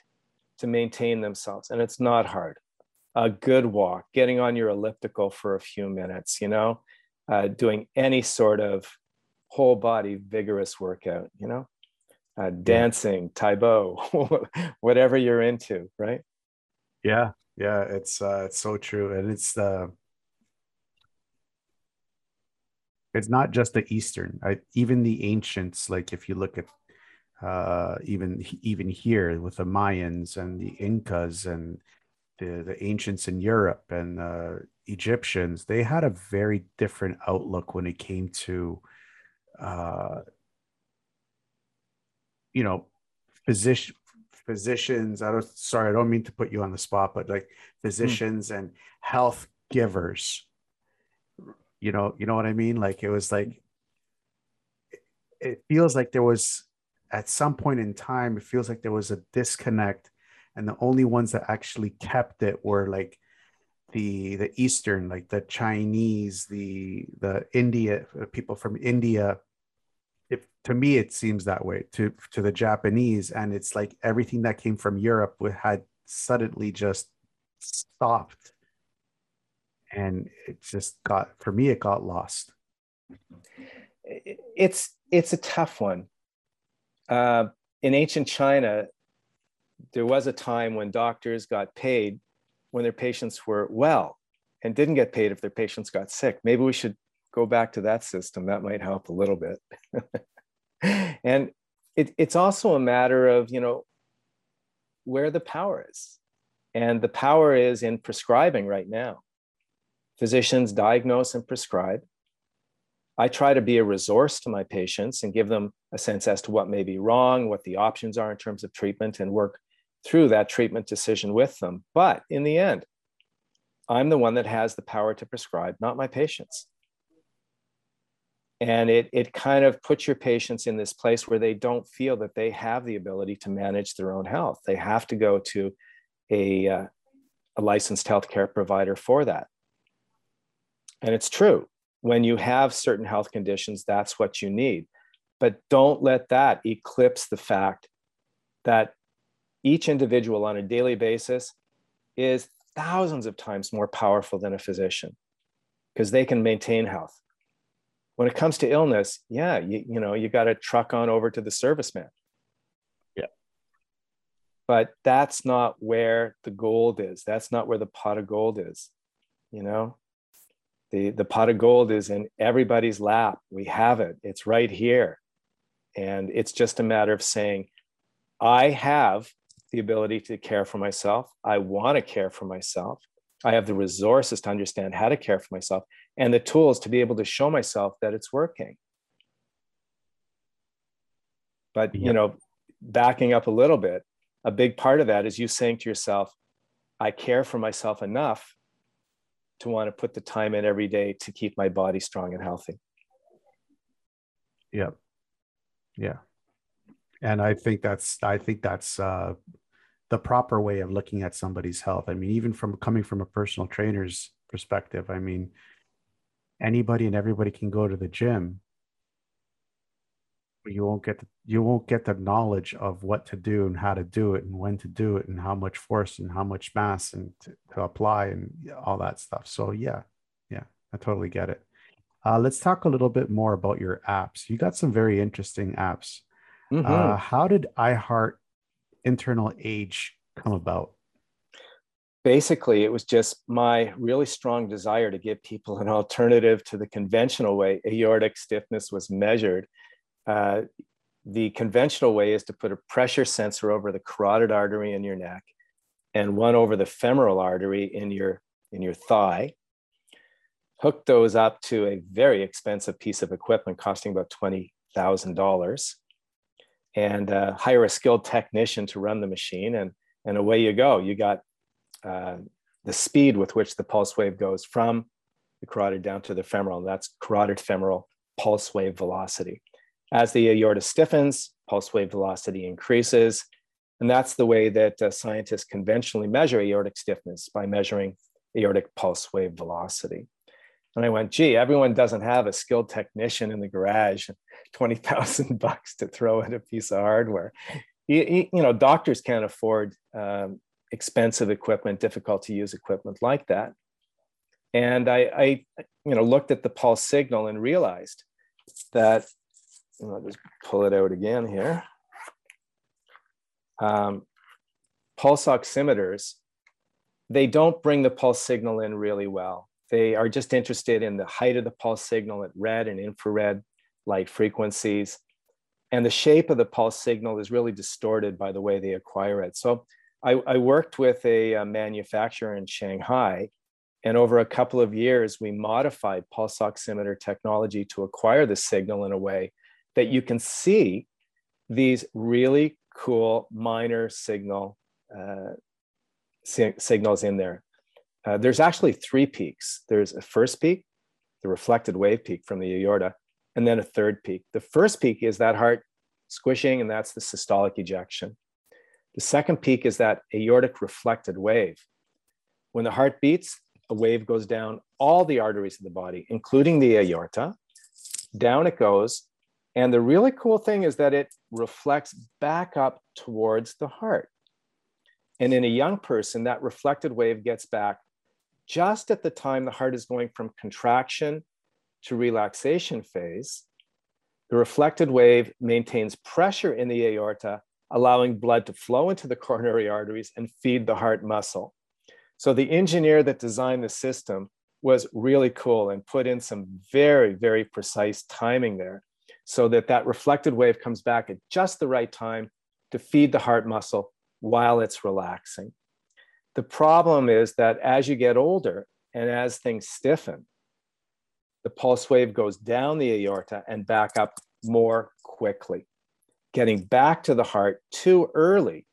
to maintain themselves. And it's not hard. A good walk, getting on your elliptical for a few minutes, you know, uh, doing any sort of whole body vigorous workout, you know, uh, dancing, Tae Bo, *laughs* whatever you're into, right? Yeah, yeah, it's uh, it's so true, and it's the uh, it's not just the Eastern. I, even the ancients, like if you look at uh, even even here with the Mayans and the Incas and the the ancients in Europe and uh, Egyptians, they had a very different outlook when it came to, uh, you know, physician physicians i don't sorry i don't mean to put you on the spot but like physicians mm. and health givers you know you know what i mean? Like it was like it feels like there was at some point in time it feels like there was a disconnect and the only ones that actually kept it were like the the eastern like the chinese the the india uh, people from india. If to me it seems that way to to the Japanese, and it's like everything that came from Europe had suddenly just stopped, and it just got for me it got lost. It's it's a tough one. Uh, in ancient China, there was a time when doctors got paid when their patients were well and didn't get paid if their patients got sick. Maybe we should go back to that system. That might help a little bit. *laughs* and it, it's also a matter of, you know, where the power is. And the power is in prescribing right now. Physicians diagnose and prescribe. I try to be a resource to my patients and give them a sense as to what may be wrong, what the options are in terms of treatment, and work through that treatment decision with them. But in the end, I'm the one that has the power to prescribe, not my patients. And it, it kind of puts your patients in this place where they don't feel that they have the ability to manage their own health. They have to go to a, uh, a licensed healthcare provider for that. And it's true. When you have certain health conditions, that's what you need. But don't let that eclipse the fact that each individual on a daily basis is thousands of times more powerful than a physician because they can maintain health. When it comes to illness, yeah, you, you know, you got to truck on over to the serviceman. Yeah. But that's not where the gold is. That's not where the pot of gold is. You know, the, the pot of gold is in everybody's lap. We have it, it's right here. And it's just a matter of saying, I have the ability to care for myself. I want to care for myself. I have the resources to understand how to care for myself and the tools to be able to show myself that it's working. But, yeah. you know, backing up a little bit, a big part of that is you saying to yourself, I care for myself enough to want to put the time in every day to keep my body strong and healthy. Yep. Yeah and i think that's i think that's uh, the proper way of looking at somebody's health i mean even from coming from a personal trainer's perspective i mean anybody and everybody can go to the gym you won't get the, you won't get the knowledge of what to do and how to do it and when to do it and how much force and how much mass and to, to apply and all that stuff so yeah yeah i totally get it uh, let's talk a little bit more about your apps you got some very interesting apps Mm-hmm. Uh, how did iHeart internal age come about? Basically, it was just my really strong desire to give people an alternative to the conventional way aortic stiffness was measured. Uh, the conventional way is to put a pressure sensor over the carotid artery in your neck and one over the femoral artery in your in your thigh. Hook those up to a very expensive piece of equipment costing about $20,000 and uh, hire a skilled technician to run the machine and and away you go. You got uh, the speed with which the pulse wave goes from the carotid down to the femoral. That's carotid femoral pulse wave velocity as the aorta stiffens pulse wave velocity increases and that's the way that uh, scientists conventionally measure aortic stiffness by measuring aortic pulse wave velocity and I went, gee, everyone doesn't have a skilled technician in the garage, 20,000 *laughs* bucks to throw at a piece of hardware. You, you know, doctors can't afford um, expensive equipment, difficult to use equipment like that. And I, I, you know, looked at the pulse signal and realized that, I'll just pull it out again here. Um, pulse oximeters, they don't bring the pulse signal in really well. They are just interested in the height of the pulse signal at red and infrared light frequencies. And the shape of the pulse signal is really distorted by the way they acquire it. So I, I worked with a, a manufacturer in Shanghai. And over a couple of years, we modified pulse oximeter technology to acquire the signal in a way that you can see these really cool minor signal uh, si- signals in there. Uh, there's actually three peaks. There's a first peak, the reflected wave peak from the aorta, and then a third peak. The first peak is that heart squishing, and that's the systolic ejection. The second peak is that aortic reflected wave. When the heart beats, a wave goes down all the arteries of the body, including the aorta. Down it goes. And the really cool thing is that it reflects back up towards the heart. And in a young person, that reflected wave gets back just at the time the heart is going from contraction to relaxation phase, the reflected wave maintains pressure in the aorta, allowing blood to flow into the coronary arteries and feed the heart muscle. So the engineer that designed the system was really cool and put in some very, very precise timing there so that that reflected wave comes back at just the right time to feed the heart muscle while it's relaxing. The problem is that as you get older, And as things stiffen, the pulse wave goes down the aorta and back up more quickly, getting back to the heart too early,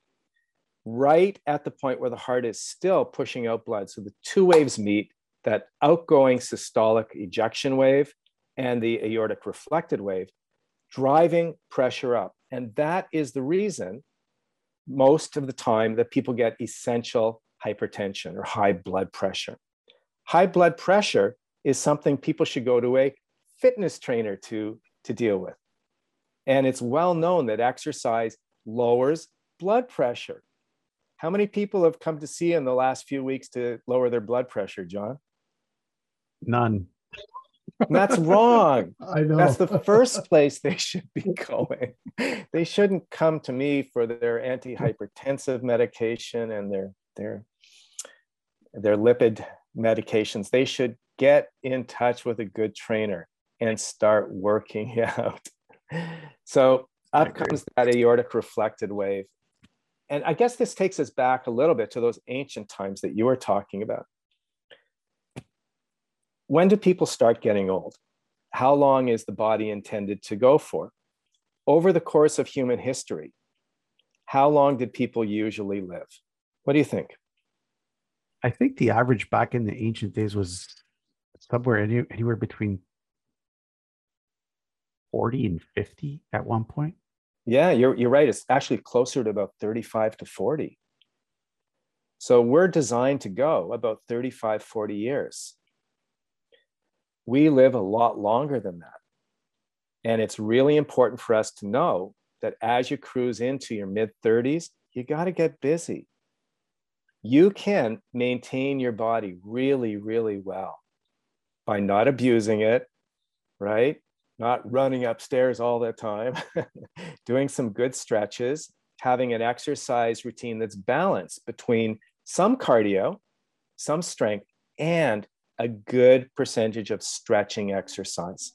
right at the point where the heart is still pushing out blood. So the two waves meet that outgoing systolic ejection wave and the aortic reflected wave, driving pressure up. And that is the reason most of the time that people get essential hypertension or high blood pressure. High blood pressure is something people should go to a fitness trainer to, to deal with. And it's well known that exercise lowers blood pressure. How many people have come to see in the last few weeks to lower their blood pressure, John? None. That's wrong. *laughs* I know. That's the first *laughs* place they should be going. They shouldn't come to me for their antihypertensive medication and their their their lipid medications. They should get in touch with a good trainer and start working *laughs* out. So up comes that aortic reflected wave. And I guess this takes us back a little bit to those ancient times that you were talking about when do people start getting old? How long is the body intended to go for? Over the course of human history, how long did people usually live? What do you think? I think the average back in the ancient days was somewhere any, anywhere between 40 and 50 at one point. Yeah, you're, you're right. It's actually closer to about 35 to 40. So we're designed to go about 35, 40 years we live a lot longer than that. And it's really important for us to know that as you cruise into your mid 30s, you got to get busy. You can maintain your body really, really well by not abusing it, right? Not running upstairs all the time, *laughs* doing some good stretches, having an exercise routine that's balanced between some cardio, some strength, and a good percentage of stretching exercise.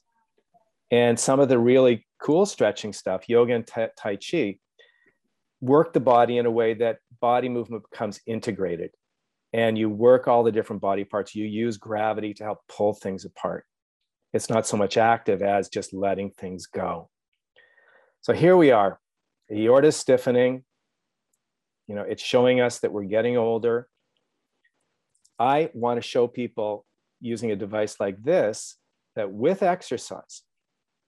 And some of the really cool stretching stuff, yoga and Tai Chi, work the body in a way that body movement becomes integrated. And you work all the different body parts. You use gravity to help pull things apart. It's not so much active as just letting things go. So here we are. The aorta stiffening. You know, it's showing us that we're getting older. I want to show people using a device like this that with exercise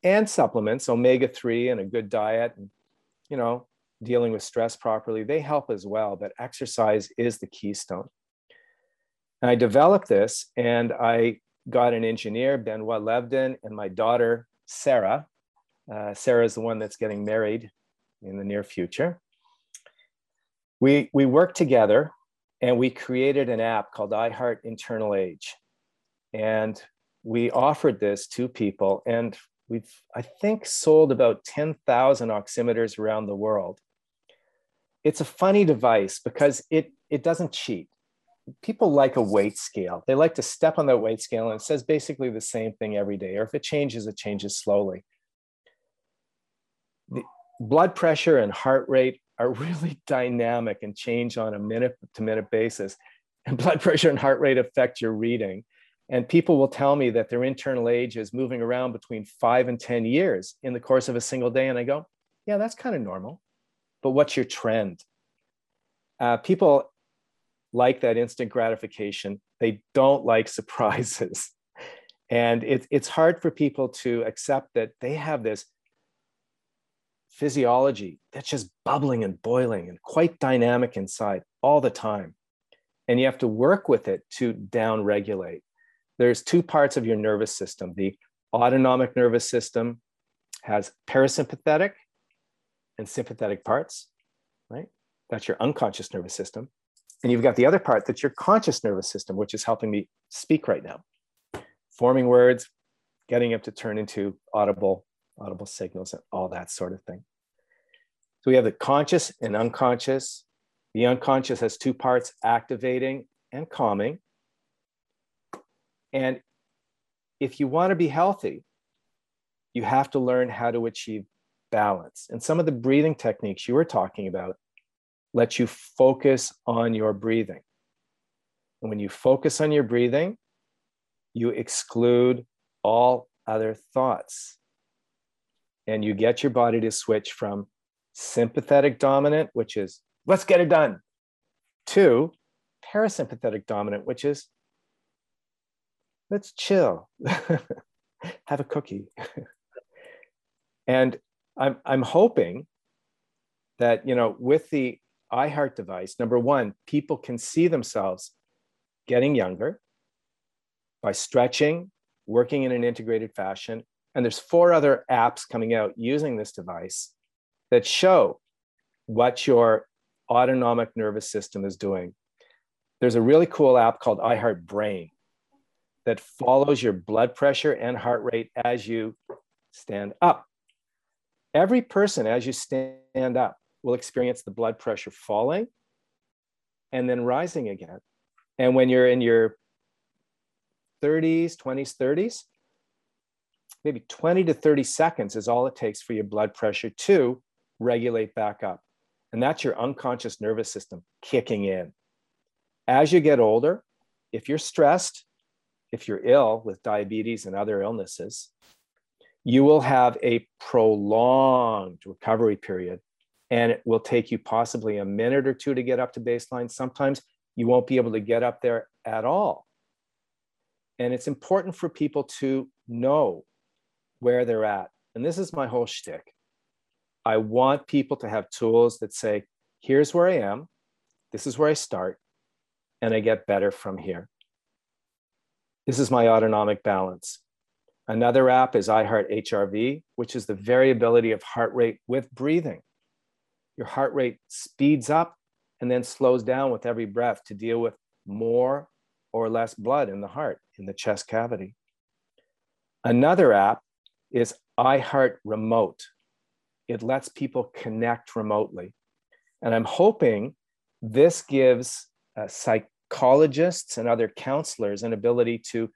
and supplements, omega-3 and a good diet, and, you know, dealing with stress properly, they help as well. But exercise is the keystone. And I developed this and I got an engineer, Benoit Levden, and my daughter, Sarah. Uh, Sarah is the one that's getting married in the near future. We, we worked together and we created an app called iHeart Internal Age. And we offered this to people, and we've, I think, sold about 10,000 oximeters around the world. It's a funny device because it, it doesn't cheat. People like a weight scale. They like to step on that weight scale, and it says basically the same thing every day, or if it changes, it changes slowly. The blood pressure and heart rate are *laughs* really dynamic and change on a minute to minute basis. And blood pressure and heart rate affect your reading. And people will tell me that their internal age is moving around between five and 10 years in the course of a single day. And I go, yeah, that's kind of normal. But what's your trend? Uh, people like that instant gratification. They don't like *laughs* surprises. and it, it's hard for people to accept that they have this physiology that's just bubbling and boiling and quite dynamic inside all the time. And you have to work with it to down regulate there's two parts of your nervous system. The autonomic nervous system has parasympathetic and sympathetic parts, right? That's your unconscious nervous system. And you've got the other part that's your conscious nervous system, which is helping me speak right now, forming words, getting them to turn into audible, audible signals, and all that sort of thing. So we have the conscious and unconscious. The unconscious has two parts, activating and calming. And if you want to be healthy, you have to learn how to achieve balance. And some of the breathing techniques you were talking about let you focus on your breathing. And when you focus on your breathing, you exclude all other thoughts. And you get your body to switch from sympathetic dominant, which is let's get it done, to parasympathetic dominant, which is let's chill, *laughs* have a cookie. *laughs* and I'm, I'm hoping that, you know, with the iHeart device, number one, people can see themselves getting younger by stretching, working in an integrated fashion. And there's four other apps coming out using this device that show what your autonomic nervous system is doing. There's a really cool app called iHeart Brain that follows your blood pressure and heart rate as you stand up. Every person, as you stand up, will experience the blood pressure falling and then rising again. And when you're in your 30s, 20s, 30s, maybe 20 to 30 seconds is all it takes for your blood pressure to regulate back up. And that's your unconscious nervous system kicking in. As you get older, if you're stressed, if you're ill with diabetes and other illnesses, you will have a prolonged recovery period and it will take you possibly a minute or two to get up to baseline. Sometimes you won't be able to get up there at all. And it's important for people to know where they're at. And this is my whole shtick. I want people to have tools that say, here's where I am, this is where I start, and I get better from here. This is my autonomic balance. Another app is iHeart HRV, which is the variability of heart rate with breathing. Your heart rate speeds up and then slows down with every breath to deal with more or less blood in the heart, in the chest cavity. Another app is iHeart Remote. It lets people connect remotely. And I'm hoping this gives uh, psychologists and other counselors an ability to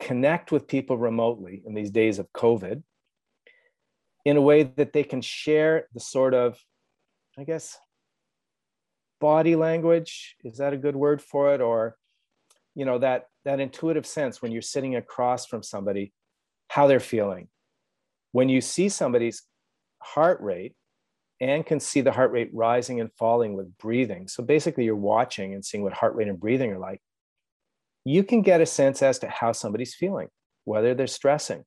connect with people remotely in these days of COVID in a way that they can share the sort of, I guess, body language is that a good word for it? Or you know that that intuitive sense when you're sitting across from somebody how they're feeling. When you see somebody's heart rate and can see the heart rate rising and falling with breathing so basically you're watching and seeing what heart rate and breathing are like you can get a sense as to how somebody's feeling, whether they're stressing.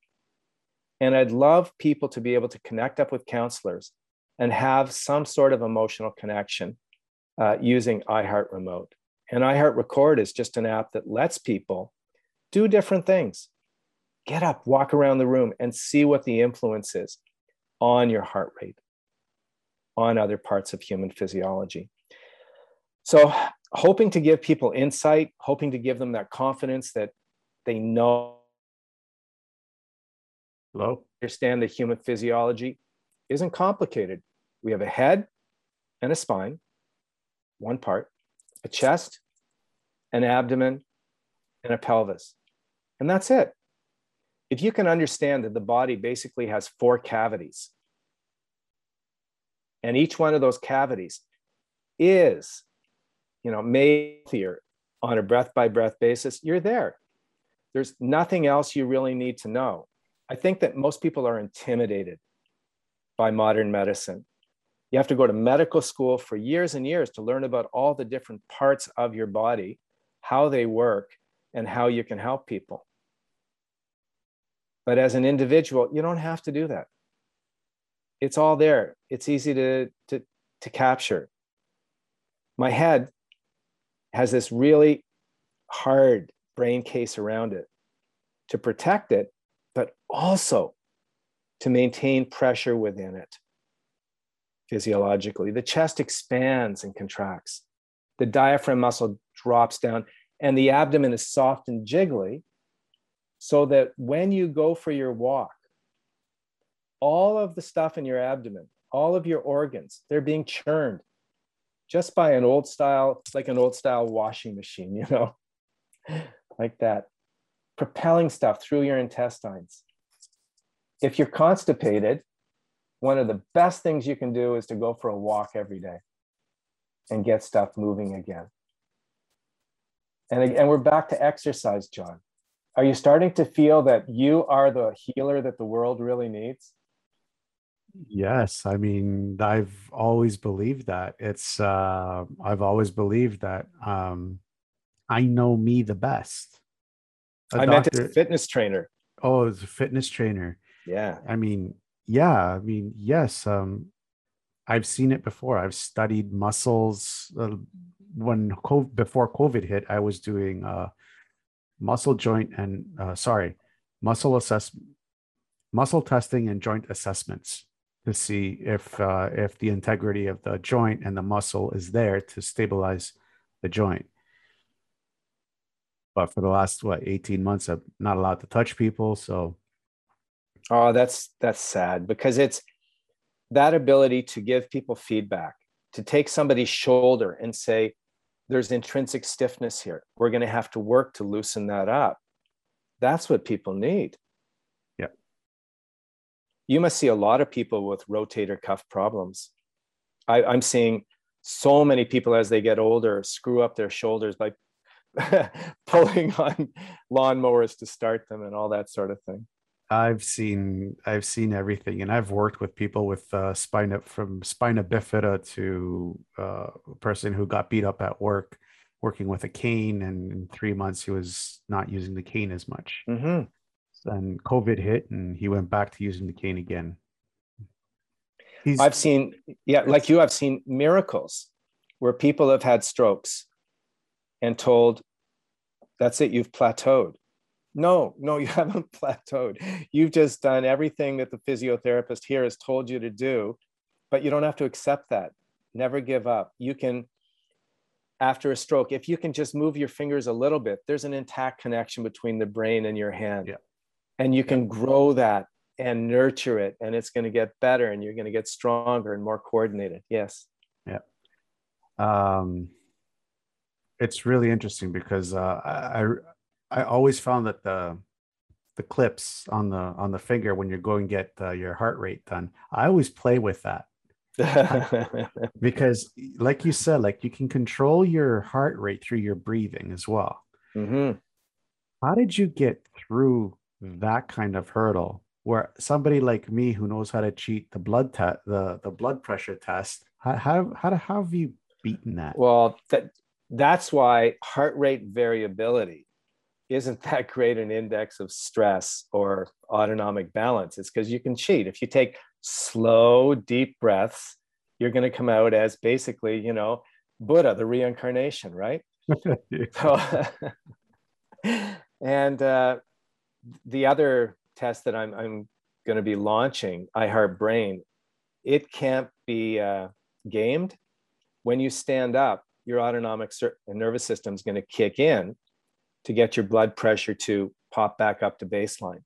And I'd love people to be able to connect up with counselors and have some sort of emotional connection uh, using iHeart Remote. And iHeart Record is just an app that lets people do different things. Get up, walk around the room, and see what the influence is on your heart rate, on other parts of human physiology. So hoping to give people insight, hoping to give them that confidence that they know. Hello? Understand that human physiology isn't complicated. We have a head and a spine, one part, a chest, an abdomen, and a pelvis. And that's it. If you can understand that the body basically has four cavities, and each one of those cavities is you know, made healthier on a breath by breath basis, you're there. There's nothing else you really need to know. I think that most people are intimidated by modern medicine. You have to go to medical school for years and years to learn about all the different parts of your body, how they work, and how you can help people. But as an individual, you don't have to do that. It's all there. It's easy to, to, to capture. My head has this really hard brain case around it to protect it, but also to maintain pressure within it physiologically. The chest expands and contracts, the diaphragm muscle drops down, and the abdomen is soft and jiggly so that when you go for your walk, all of the stuff in your abdomen, all of your organs, they're being churned just by an old style, like an old style washing machine, *laughs* you know, like that, propelling stuff through your intestines. If you're constipated, one of the best things you can do is to go for a walk every day and get stuff moving again. And, and we're back to exercise, John. Are you starting to feel that you are the healer that the world really needs? Yes, I mean, I've always believed that. It's uh I've always believed that um I know me the best. A I doctor, meant as a fitness trainer. Oh, as a fitness trainer. Yeah. I mean, yeah, I mean, yes, um I've seen it before. I've studied muscles uh, when COVID, before COVID hit, I was doing uh muscle joint and uh sorry, muscle assess muscle testing and joint assessments to see if uh, if the integrity of the joint and the muscle is there to stabilize the joint. But for the last what 18 months, I'm not allowed to touch people. So oh, that's that's sad because it's that ability to give people feedback, to take somebody's shoulder and say, there's intrinsic stiffness here. We're going to have to work to loosen that up. That's what people need you must see a lot of people with rotator cuff problems. I, I'm seeing so many people as they get older screw up their shoulders by *laughs* pulling on lawnmowers to start them and all that sort of thing. I've seen I've seen everything, and I've worked with people with uh, spina from spina bifida to uh, a person who got beat up at work, working with a cane, and in three months he was not using the cane as much. Mm-hmm and COVID hit, and he went back to using the cane again. He's, I've seen, yeah, like you, I've seen miracles where people have had strokes and told, that's it, you've plateaued. No, no, you *laughs* haven't plateaued. You've just done everything that the physiotherapist here has told you to do, but you don't have to accept that. Never give up. You can, after a stroke, if you can just move your fingers a little bit, there's an intact connection between the brain and your hand. Yeah and you can grow that and nurture it and it's going to get better and you're going to get stronger and more coordinated. Yes. Yeah. Um it's really interesting because uh i i always found that the the clips on the on the finger when you're going to get uh, your heart rate done i always play with that. *laughs* Because like you said like you can control your heart rate through your breathing as well. Mm-hmm. how did you get through that kind of hurdle where somebody like me who knows how to cheat the blood test the the blood pressure test how how how, how have you beaten that? Well that that's why heart rate variability isn't *laughs* that great an index of stress or autonomic balance. It's because you can cheat. If you take slow deep breaths you're going to come out as basically you know buddha the reincarnation right? *laughs* So, *laughs* and uh, the other test that I'm, I'm going to be launching, iHeart Brain, it can't be uh, gamed. When you stand up, your autonomic nervous system is going to kick in to get your blood pressure to pop back up to baseline.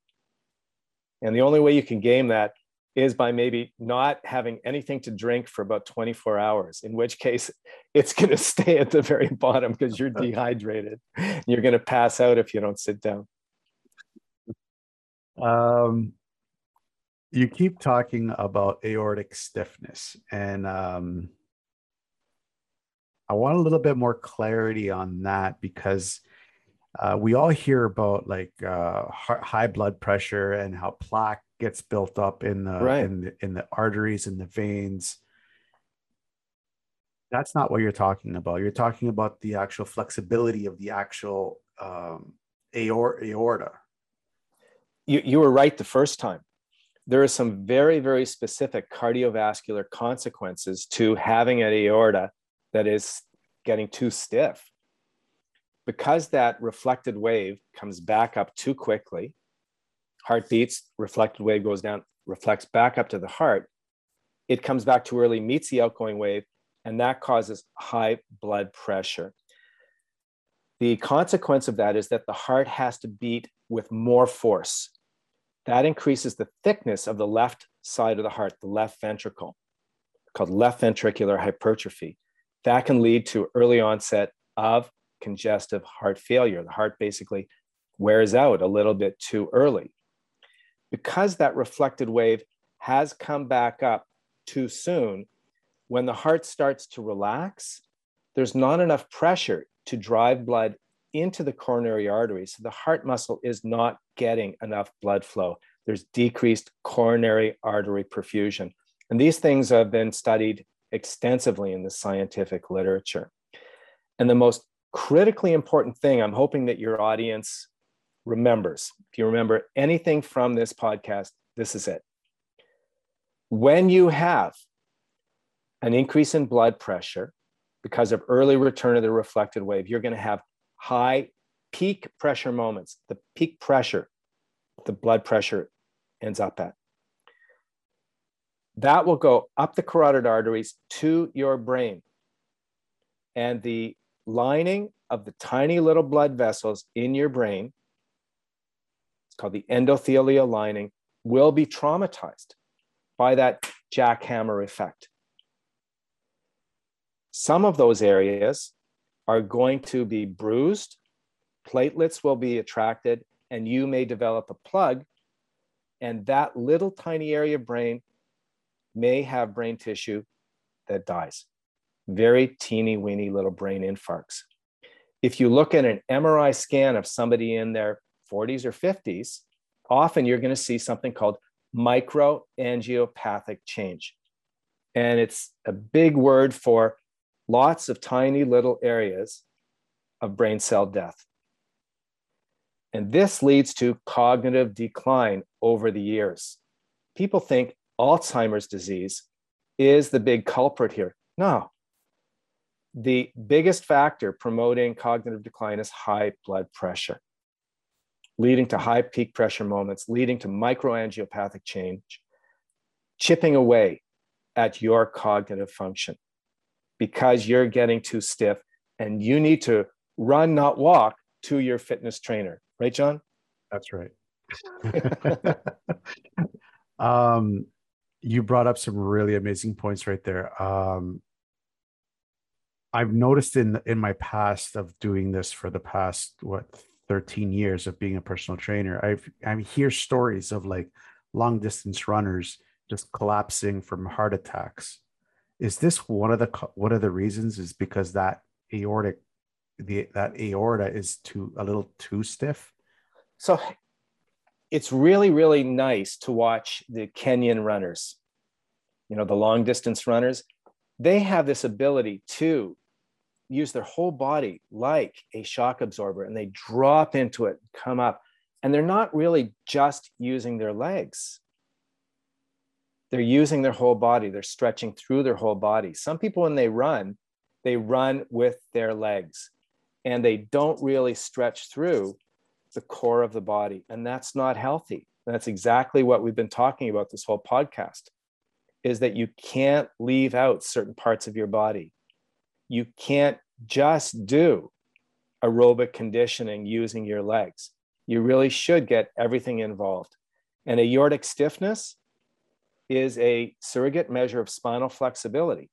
And the only way you can game that is by maybe not having anything to drink for about 24 hours, in which case *laughs* it's going to stay at the very bottom because you're *laughs* dehydrated. You're going to pass out if you don't sit down. Um, you keep talking about aortic stiffness, and um, I want a little bit more clarity on that because uh, we all hear about like uh, high blood pressure and how plaque gets built up in the right. in the in the arteries and the veins. That's not what you're talking about. You're talking about the actual flexibility of the actual um, aorta, you, you were right the first time. There are some very, very specific cardiovascular consequences to having an aorta that is getting too stiff. Because that reflected wave comes back up too quickly, heart beats, reflected wave goes down, reflects back up to the heart, it comes back too early, meets the outgoing wave, and that causes high blood pressure. The consequence of that is that the heart has to beat with more force. That increases the thickness of the left side of the heart, the left ventricle, called left ventricular hypertrophy. That can lead to early onset of congestive heart failure. The heart basically wears out a little bit too early. Because that reflected wave has come back up too soon, when the heart starts to relax, there's not enough pressure to drive blood into the coronary arteries. So the heart muscle is not getting enough blood flow. There's decreased coronary artery perfusion. And these things have been studied extensively in the scientific literature. And the most critically important thing I'm hoping that your audience remembers, if you remember anything from this podcast, this is it. When you have an increase in blood pressure because of early return of the reflected wave, you're going to have high peak pressure moments, the peak pressure, the blood pressure ends up at. That will go up the carotid arteries to your brain. And the lining of the tiny little blood vessels in your brain, it's called the endothelial lining, will be traumatized by that jackhammer effect. Some of those areas are going to be bruised, platelets will be attracted, and you may develop a plug. And that little tiny area of brain may have brain tissue that dies. Very teeny weeny little brain infarcts. If you look at an MRI scan of somebody in their 40s or 50s, often you're going to see something called microangiopathic change. And it's a big word for lots of tiny little areas of brain cell death. And this leads to cognitive decline over the years. People think Alzheimer's disease is the big culprit here. No. The biggest factor promoting cognitive decline is high blood pressure, leading to high peak pressure moments, leading to microangiopathic change, chipping away at your cognitive function because you're getting too stiff and you need to run, not walk to your fitness trainer. Right, John? That's right. *laughs* um, you brought up some really amazing points right there. Um, I've noticed in in my past of doing this for the past what 13 years of being a personal trainer, I've I hear stories of like long distance runners just collapsing from heart attacks is this one of the one of the reasons is because that aortic the that aorta is too a little too stiff? So it's really really nice to watch the kenyan runners you know the long distance runners. They have this ability to use their whole body like a shock absorber and they drop into it come up and they're not really just using their legs they're using their whole body they're stretching through their whole body. Some people when they run they run with their legs and they don't really stretch through the core of the body. And that's not healthy. That's exactly what we've been talking about this whole podcast is that you can't leave out certain parts of your body. You can't just do aerobic conditioning using your legs. You really should get everything involved. And aortic stiffness is a surrogate measure of spinal flexibility.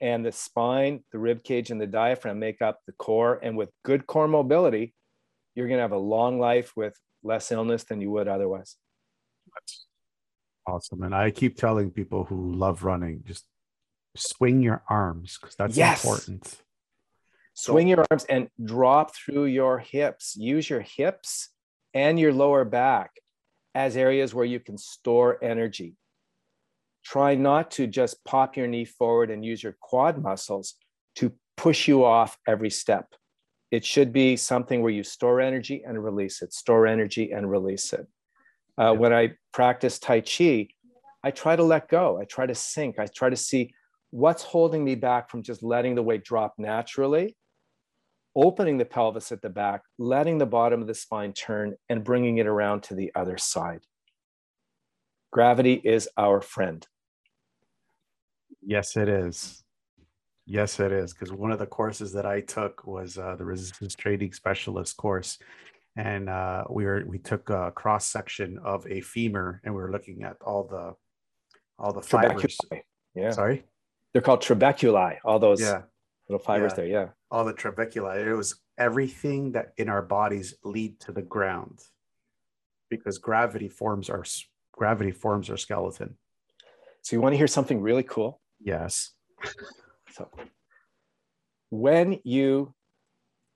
And the spine, the rib cage, and the diaphragm make up the core. And with good core mobility, you're going to have a long life with less illness than you would otherwise. Awesome. And I keep telling people who love running, just swing your arms because that's yes. important. Swing your arms and drop through your hips. Use your hips and your lower back as areas where you can store energy. Try not to just pop your knee forward and use your quad muscles to push you off every step. It should be something where you store energy and release it, store energy and release it. Uh, when I practice Tai Chi, I try to let go. I try to sink. I try to see what's holding me back from just letting the weight drop naturally opening the pelvis at the back, letting the bottom of the spine turn, and bringing it around to the other side. Gravity is our friend. Yes, it is. Yes, it is. Because one of the courses that I took was uh, the resistance training specialist course, and uh, we were we took a cross section of a femur, and we were looking at all the all the fibers. Yeah. Sorry. They're called trabeculae. All those yeah. Little fibers yeah. there. Yeah all the trabecula. It was everything that in our bodies lead to the ground, because gravity forms our gravity forms our skeleton. So you want to hear something really cool? Yes. *laughs* so when you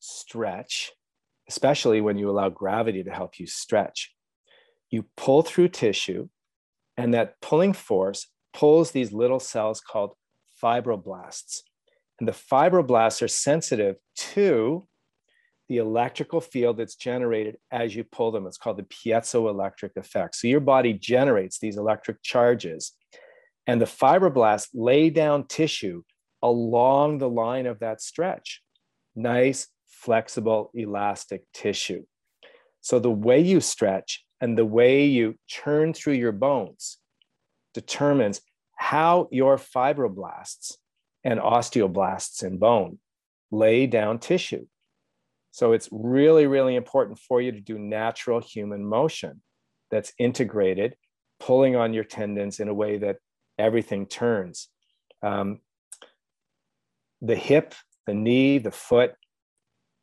stretch, especially when you allow gravity to help you stretch, you pull through tissue, and that pulling force pulls these little cells called fibroblasts. And the fibroblasts are sensitive to the electrical field that's generated as you pull them. It's called the piezoelectric effect. So your body generates these electric charges, and the fibroblasts lay down tissue along the line of that stretch. Nice, flexible, elastic tissue. So the way you stretch and the way you churn through your bones determines how your fibroblasts and osteoblasts in bone lay down tissue. So it's really, really important for you to do natural human motion that's integrated, pulling on your tendons in a way that everything turns. Um, the hip, the knee, the foot,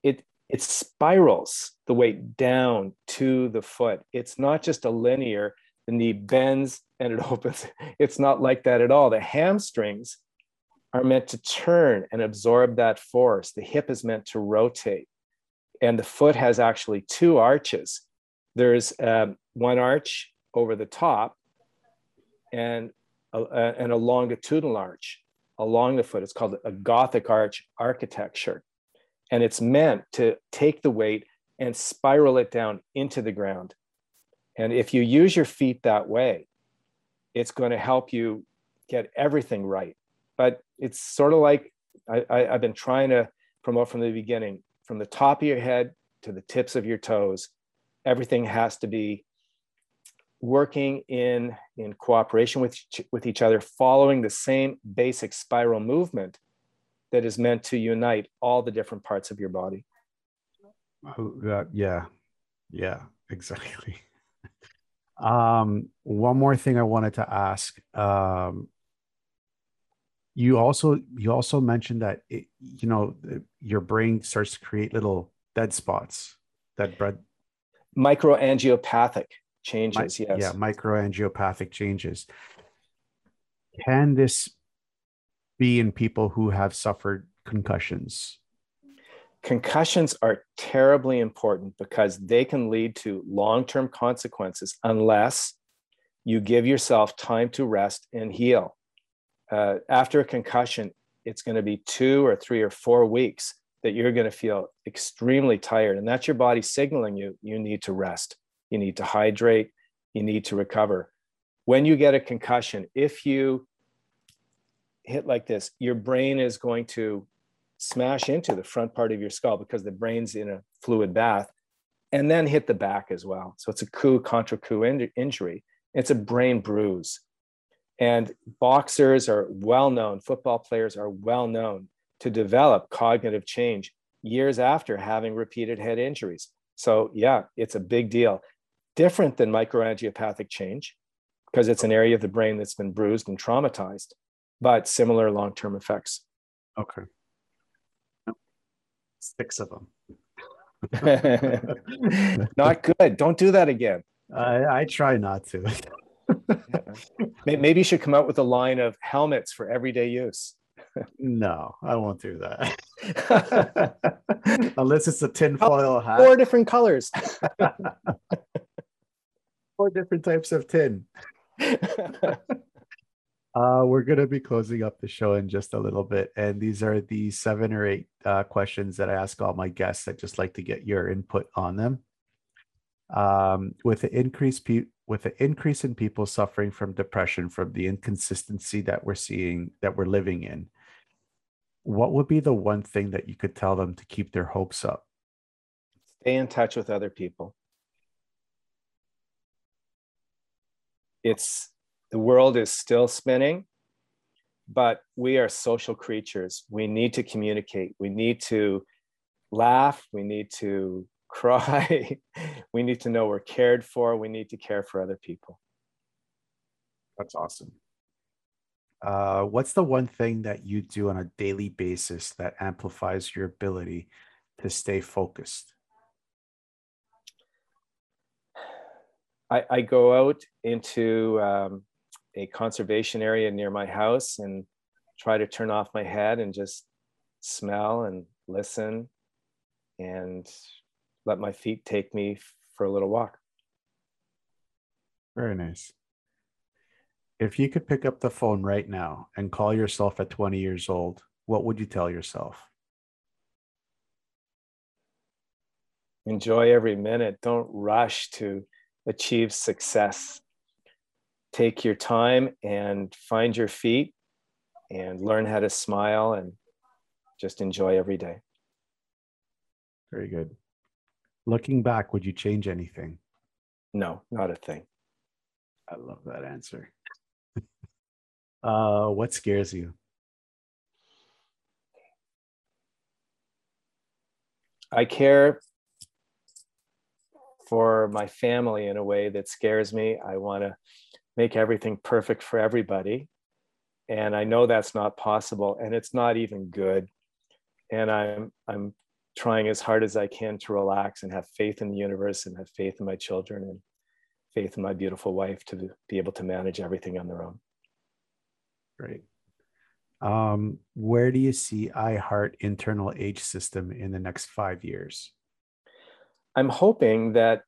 it, it spirals the weight down to the foot. It's not just a linear, the knee bends and it *laughs* opens. It's not like that at all. The hamstrings are meant to turn and absorb that force. The hip is meant to rotate and the foot has actually two arches. There's um, one arch over the top and a, a, and a longitudinal arch along the foot. It's called a Gothic arch architecture. And it's meant to take the weight and spiral it down into the ground. And if you use your feet that way, it's going to help you get everything right. But it's sort of like I, I, I've been trying to promote from the beginning from the top of your head to the tips of your toes, everything has to be working in, in cooperation with, with each other, following the same basic spiral movement that is meant to unite all the different parts of your body. Uh, yeah, yeah, exactly. *laughs* um, one more thing I wanted to ask. Um, you also you also mentioned that it, you know your brain starts to create little dead spots that bread. Microangiopathic changes Mi- yes. yeah microangiopathic changes. Can this be in people who have suffered concussions? Concussions are terribly important because they can lead to long-term consequences unless you give yourself time to rest and heal uh, after a concussion, it's going to be two or three or four weeks that you're going to feel extremely tired. And that's your body signaling you, you need to rest, you need to hydrate, you need to recover. When you get a concussion, if you hit like this, your brain is going to smash into the front part of your skull because the brain's in a fluid bath and then hit the back as well. So it's a coup contrecoup in- injury. It's a brain bruise. And boxers are well known, football players are well known to develop cognitive change years after having repeated head injuries. So, yeah, it's a big deal. Different than microangiopathic change because it's an area of the brain that's been bruised and traumatized, but similar long term effects. Okay. Six of them. *laughs* not good. Don't do that again. I, I try not to. Maybe you should come out with a line of helmets for everyday use. no, I won't do that. *laughs* Unless it's a tinfoil hat. Four different colors. *laughs* Four different types of tin. *laughs* Uh, we're going to be closing up the show in just a little bit. And these are the seven or eight uh, questions that I ask all my guests. I just like to get your input on them. Um, with the increased pe- with the increase in people suffering from depression from the inconsistency that we're seeing that we're living in what would be the one thing that you could tell them to keep their hopes up? Stay in touch with other people. It's the world is still spinning but we are social creatures. We need to communicate. We need to laugh. We need to cry. *laughs* we need to know we're cared for. We need to care for other people. That's awesome. Uh, what's the one thing that you do on a daily basis that amplifies your ability to stay focused? I, I go out into um, a conservation area near my house and try to turn off my head and just smell and listen and let my feet take me for a little walk. Very nice. If you could pick up the phone right now and call yourself at 20 years old, what would you tell yourself? Enjoy every minute. Don't rush to achieve success. Take your time and find your feet and learn how to smile and just enjoy every day. Very good. Looking back, would you change anything? No, not a thing. I love that answer. *laughs* uh, what scares you? I care for my family in a way that scares me. I want to make everything perfect for everybody. And I know that's not possible and it's not even good. And I'm I'm trying as hard as I can to relax and have faith in the universe and have faith in my children and faith in my beautiful wife to be able to manage everything on their own. Great. Um, where do you see iHeart internal age system in the next five years? I'm hoping that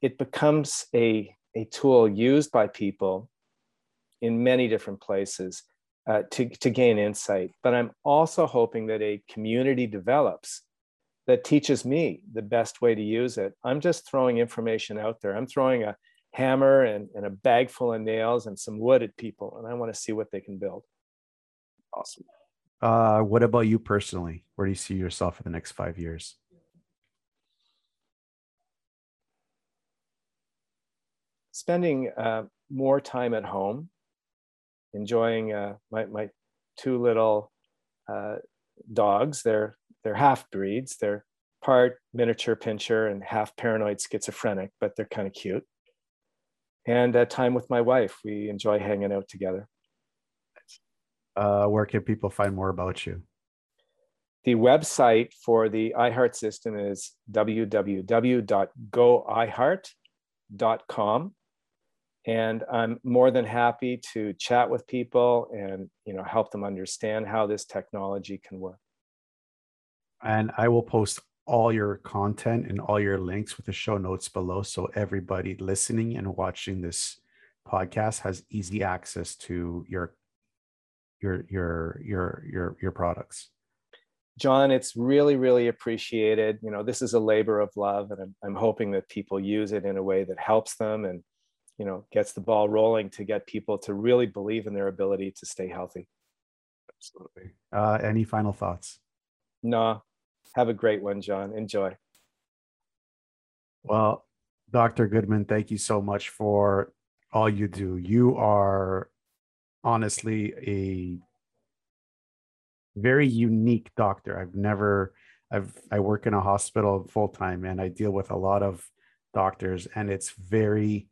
it becomes a, a tool used by people in many different places uh, to, to gain insight. But I'm also hoping that a community develops that teaches me the best way to use it. I'm just throwing information out there. I'm throwing a hammer and, and a bag full of nails and some wood at people, and I want to see what they can build. Awesome. Uh, what about you personally? Where do you see yourself in the next five years? Spending uh, more time at home, enjoying uh, my, my two little uh, dogs. They're, they're half breeds. They're part miniature pinscher and half paranoid schizophrenic, but they're kind of cute. And uh, time with my wife. We enjoy hanging out together uh, where can people find more about you? The website for the iHeart system is www.goiheart.com. And I'm more than happy to chat with people and you know help them understand how this technology can work. And I will post all your content and all your links with the show notes below so everybody listening and watching this podcast has easy access to your your your your your your products. John it's really really appreciated. You know this is a labor of love and I'm, I'm hoping that people use it in a way that helps them and you know gets the ball rolling to get people to really believe in their ability to stay healthy. Absolutely. Uh, any final thoughts? No have a great one john. Enjoy. Well dr goodman thank you so much for all you do. You are honestly a very unique doctor. I've never I've I work in a hospital full time and I deal with a lot of doctors and it's very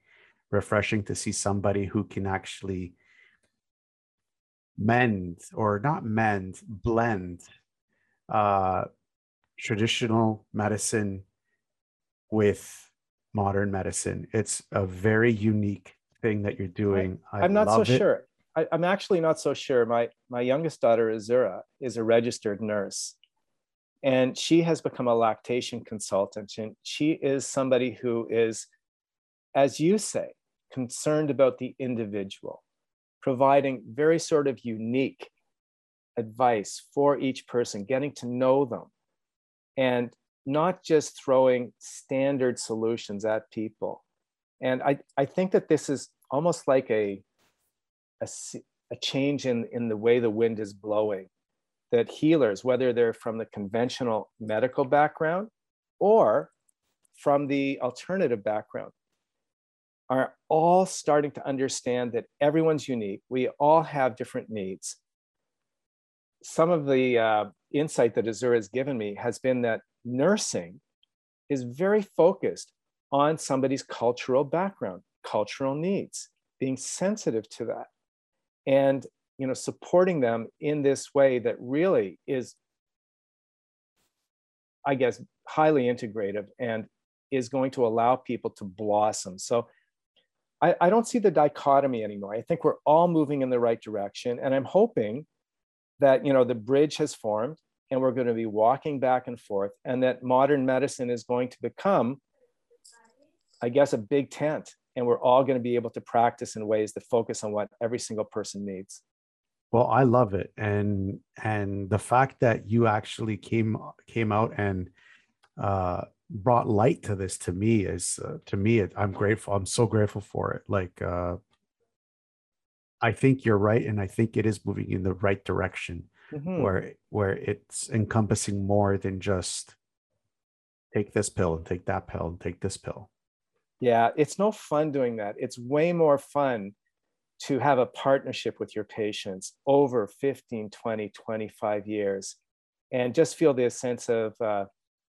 refreshing to see somebody who can actually mend or not mend blend uh traditional medicine with modern medicine it's a very unique thing that you're doing I, am not so it. sure I, am actually not so sure. My my youngest daughter Azura is a registered nurse, and she has become a lactation consultant. And she is somebody who is, as you say, concerned about the individual, providing very sort of unique advice for each person, getting to know them, and not just throwing standard solutions at people. And I, I think that this is almost like a a, a change in, in the way the wind is blowing. That healers, whether they're from the conventional medical background or from the alternative background, are all starting to understand that everyone's unique. We all have different needs. Some of the uh, insight that Azura has given me has been that nursing is very focused on somebody's cultural background, cultural needs, being sensitive to that and you know supporting them in this way that really is i guess highly integrative and is going to allow people to blossom. So I, I don't see the dichotomy anymore. I think we're all moving in the right direction and i'm hoping that you know the bridge has formed and we're going to be walking back and forth, and that modern medicine is going to become, I guess, a big tent. And we're all going to be able to practice in ways that focus on what every single person needs. Well, I love it, and and the fact that you actually came came out and uh, brought light to this to me is uh, to me I'm grateful. I'm so grateful for it. Like uh, I think you're right, and I think it is moving in the right direction mm-hmm. where where it's encompassing more than just take this pill and take that pill and take this pill. Yeah, it's no fun doing that. It's way more fun to have a partnership with your patients over 15, 20, 25 years and just feel this sense of uh,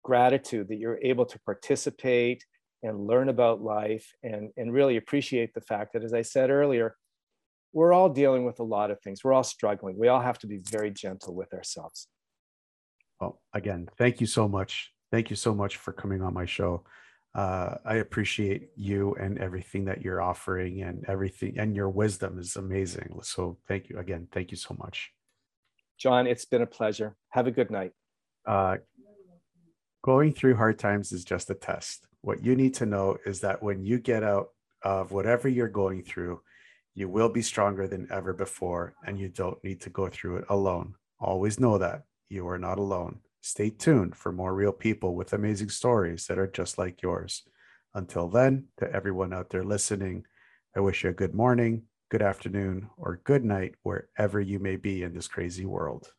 gratitude that you're able to participate and learn about life and, and really appreciate the fact that, as I said earlier, we're all dealing with a lot of things. We're all struggling. We all have to be very gentle with ourselves. Well, again, thank you so much. Thank you so much for coming on my show. Uh, I appreciate you and everything that you're offering and everything, and your wisdom is amazing. So, thank you again. Thank you so much. John, it's been a pleasure. Have a good night. Uh, going through hard times is just a test. What you need to know is that when you get out of whatever you're going through, you will be stronger than ever before, and you don't need to go through it alone. Always know that you are not alone. Stay tuned for more real people with amazing stories that are just like yours. Until then, to everyone out there listening, I wish you a good morning, good afternoon, or good night wherever you may be in this crazy world.